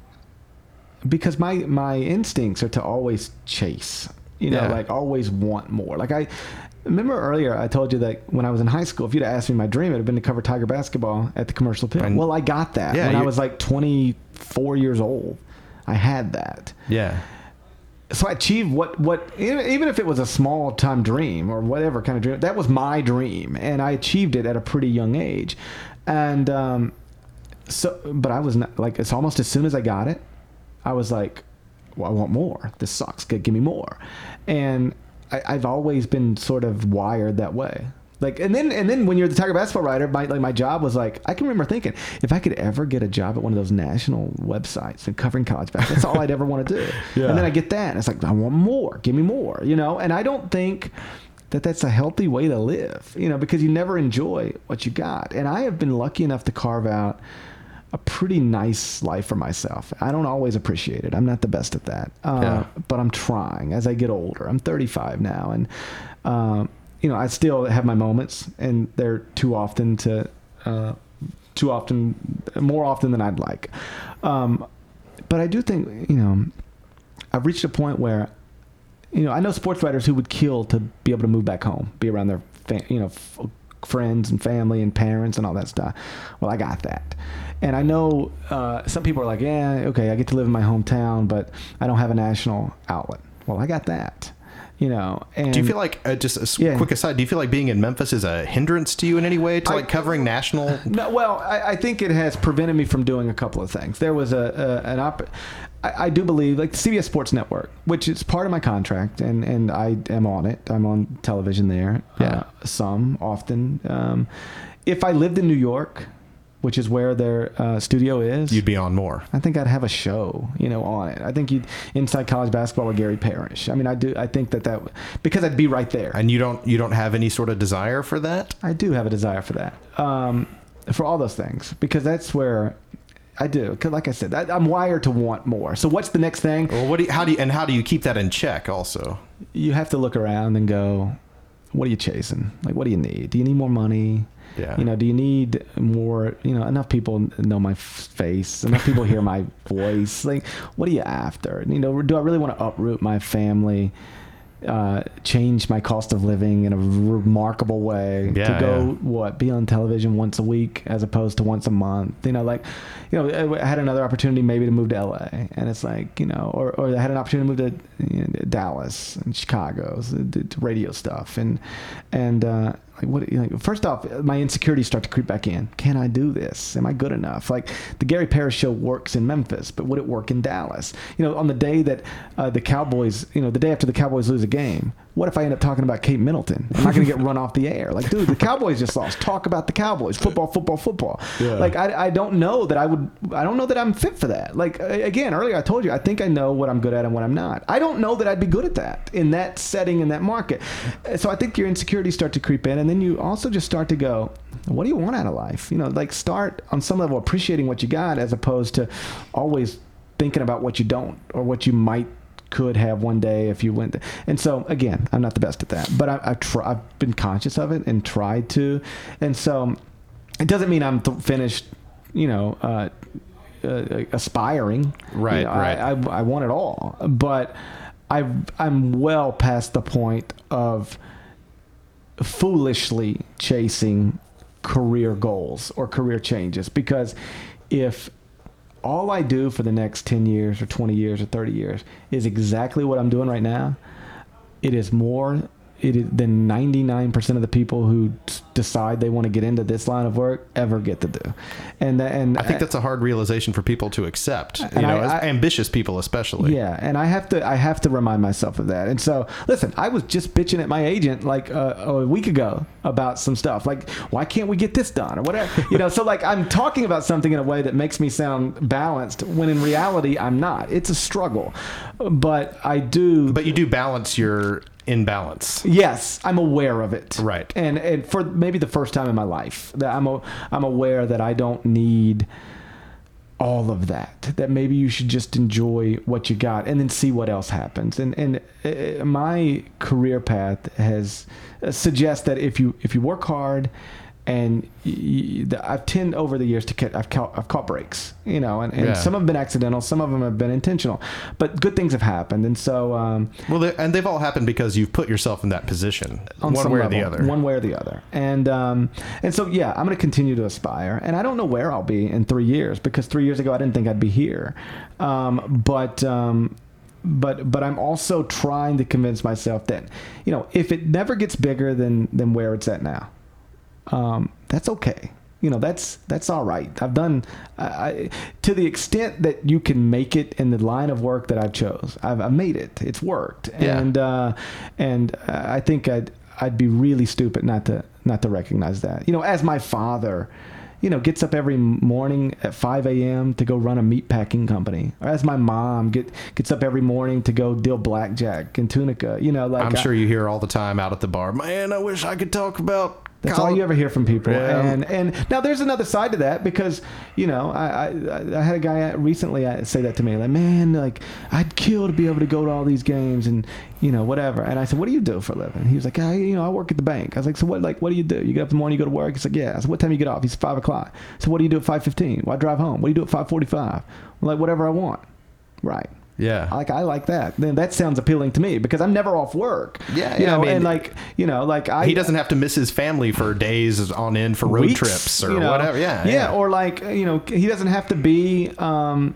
because my my instincts are to always chase. You know, Yeah. like always want more. Like I remember earlier, I told you that when I was in high school, if you'd asked me my dream, it'd have been to cover Tiger basketball at the Commercial Appeal. And- well, I got that Yeah, when I was like 24 years old. I had that. Yeah. so I achieved what what even if it was a small time dream or whatever kind of dream that was my dream and I achieved it at a pretty young age. And um, so but I was not like it's almost as soon as I got it I was like well, I want more. This sucks. Give me more. And I, I've always been sort of wired that way like and then and then when you're the Tiger basketball writer, my like my job was like I can remember thinking if I could ever get a job at one of those national websites and covering college basketball, that's all I'd ever want to do. (laughs) Yeah. And then I get that, and it's like I want more, give me more, you know. And I don't think that that's a healthy way to live, you know, because you never enjoy what you got. And I have been lucky enough to carve out a pretty nice life for myself. I don't always appreciate it. I'm not the best at that, uh, Yeah. but I'm trying as I get older. I'm 35 now, and um, you know I still have my moments, and they're too often to uh, too often, more often than I'd like. Um, but I do think you know I've reached a point where you know I know sports writers who would kill to be able to move back home, be around their fa- you know f- friends and family and parents and all that stuff. Well, I got that. And I know uh, some people are like, yeah, okay, I get to live in my hometown, but I don't have a national outlet. Well, I got that, you know. And Do you feel like uh, just a Yeah. quick aside? Do you feel like being in Memphis is a hindrance to you in any way to I- like covering national? No, well, I, I think it has prevented me from doing a couple of things. There was a, a an op. I, I do believe, like the CBS Sports Network, which is part of my contract, and and I am on it. I'm on television there. Yeah. uh, some often. Um, if I lived in New York, which is where their uh, studio is, You'd be on more. I think I'd have a show, you know, on it. I think you'd inside college basketball with Gary Parrish. I mean, I do. I think that that because I'd be right there. And you don't you don't have any sort of desire for that? I do have a desire for that, um, for all those things, because that's where I do. Cause like I said, I, I'm wired to want more. So what's the next thing? Well, what do you, how do you, and how do you keep that in check? Also, You have to look around and go, what are you chasing? Like, what do you need? Do you need more money? Yeah. You know, do you need more? You know, enough people know my face. Enough people hear my (laughs) voice. Like, what are you after? You know, do I really want to uproot my family? Uh, change my cost of living in a remarkable way Yeah, to go yeah. what be on television once a week as opposed to once a month you know like you know i had another opportunity maybe to move to la and it's like you know or, or i had an opportunity to move to you know, dallas and chicago so to, to radio stuff and and uh like what know, first off my insecurities start to creep back in. Can i do this? Am i good enough? Like the gary Parrish show works in memphis but would it work in dallas? You know on the day that uh, the cowboys you know the day after the cowboys lose a game what if I end up talking about Kate Middleton? I'm not going to get run off the air. Like, dude, the Cowboys just lost. Talk about the Cowboys. Football, football, football. Yeah. Like, I, I don't know that I would, I don't know that I'm fit for that. Like, again, earlier I told you, I think I know what I'm good at and what I'm not. I don't know that I'd be good at that in that setting, in that market. So I think your insecurities start to creep in. And then you also just start to go, what do you want out of life? You know, like start on some level appreciating what you got as opposed to always thinking about what you don't or what you might could have one day if you went. And so again, I'm not the best at that, but I, I try, I've been conscious of it and tried to. And so it doesn't mean I'm th- finished, you know, uh, uh, aspiring. Right, You know, right. I, I, I want it all, but I I'm well past the point of foolishly chasing career goals or career changes because if all I do for the next 10 years or 20 years or 30 years is exactly what I'm doing right now, it is more it is then 99% of the people who decide they want to get into this line of work ever get to do. And and I think that's a hard realization for people to accept. You know, I- as I- ambitious people especially. Yeah, and I have to I have to remind myself of that. And so, listen, I was just bitching at my agent like uh, a week ago about some stuff. Like, why can't we get this done or whatever? You know, so like I'm talking about something in a way that makes me sound balanced when in reality I'm not. It's a struggle. But I do But you do balance your imbalance. Yes, I'm aware of it. Right. And and for maybe the first time in my life, that I'm a, I'm aware that I don't need all of that. That maybe you should just enjoy what you got and then see what else happens. And and uh, my career path has uh, suggests that if you if you work hard and the, I've tend over the years to get I've caught, I've caught breaks, you know, and, and Yeah. some have been accidental, some of them have been intentional, but good things have happened, and so um, Well, and they've all happened because you've put yourself in that position, on one way or level, the other. one way or the other. And um, and so yeah, I'm going to continue to aspire, and I don't know where I'll be in three years because three years ago I didn't think I'd be here, um, but. Um, but but I'm also trying to convince myself that you know if it never gets bigger than than where it's at now, um, that's okay. You know that's that's all right. I've done I, I, to the extent that you can make it in the line of work that I've chose. I've, I've made it. It's worked, Yeah. and uh, and I think I'd I'd be really stupid not to not to recognize that. You know, as my father, you know, gets up every morning at 5 a.m. to go run a meat packing company, or as my mom get gets up every morning to go deal blackjack in Tunica. You know, like I'm I- sure you hear all the time out at the bar, man, I wish I could talk about. That's all you ever hear from people. Yeah. And and now there's another side to that because you know I I, I had a guy recently uh, say that to me like man like I'd kill to be able to go to all these games and you know whatever. And I said what do you do for a living? He was like I you know I work at the bank. I was like so what like what do you do? You get up in the morning you go to work. He's like yeah. I said what time you get off? He's five o'clock. So what do you do at five fifteen? Well I drive home. What do you do at five forty five? Like whatever I want. Right. Yeah. Like I like that. Then that sounds appealing to me because I'm never off work. Yeah, you yeah, I mean- and like you know, like I he doesn't have to miss his family for days on end for road weeks, trips or you know? whatever. Yeah, yeah, or like you know, he doesn't have to be, um,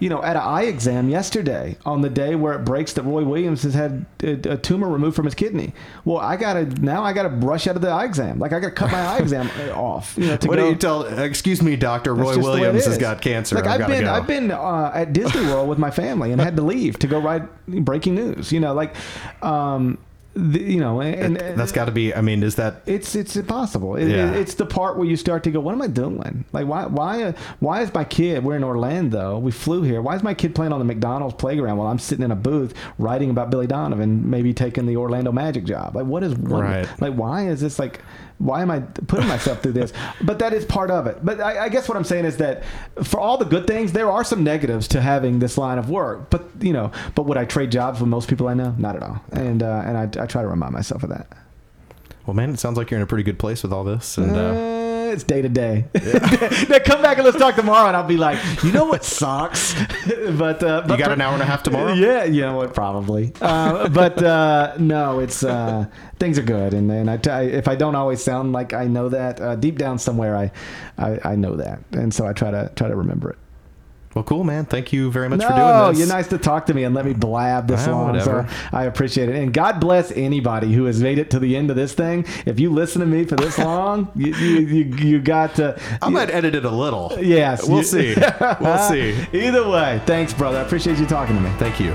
you know, at an eye exam yesterday on the day where it breaks that Roy Williams has had a, a tumor removed from his kidney. Well, I gotta now I gotta brush out of the eye exam. Like I gotta cut my eye exam (laughs) off. You know, to what go, do you tell? Excuse me, doctor. Roy just the way it Williams has got cancer. Like I've, I've been, go. I've been uh, at Disney World with my family and had to leave to go write breaking news. You know, like, um, the, you know, and, and That's got to be. I mean, is that? it's it's impossible. It, Yeah. It's the part where you start to go, "What am I doing? Like, why why uh, why is my kid? We're in Orlando. We flew here. Why is my kid playing on the McDonald's playground while I'm sitting in a booth writing about Billy Donovan, maybe taking the Orlando Magic job? Like, what is Right. like? Why is this like? Why am I putting myself through this? But that is part of it. But I, I guess what I'm saying is that for all the good things, there are some negatives to having this line of work. But you know, but would I trade jobs with most people I know? Not at all. And uh, and I, I try to remind myself of that. Well, man, it sounds like you're in a pretty good place with all this. And uh, Uh, it's day to day. (laughs) Now come back and let's talk tomorrow, and I'll be like, you know what sucks? (laughs) but uh, you got an hour and a half tomorrow. (laughs) Yeah, you know what? Probably. Uh, but uh, no, it's uh, things are good, and and I, t- I if I don't always sound like I know that uh, deep down somewhere, I, I I know that, and so I try to try to remember it. Well, cool, man. Thank you very much no, for doing this. you're nice to talk to me and let me blab this Ah, long. whatever. So I appreciate it. And God bless anybody who has made it to the end of this thing. If you listen to me for this long, (laughs) you, you, you, you got to. I might edit it a little. Yes. We'll see. (laughs) We'll see. Either way, thanks, brother. I appreciate you talking to me. Thank you.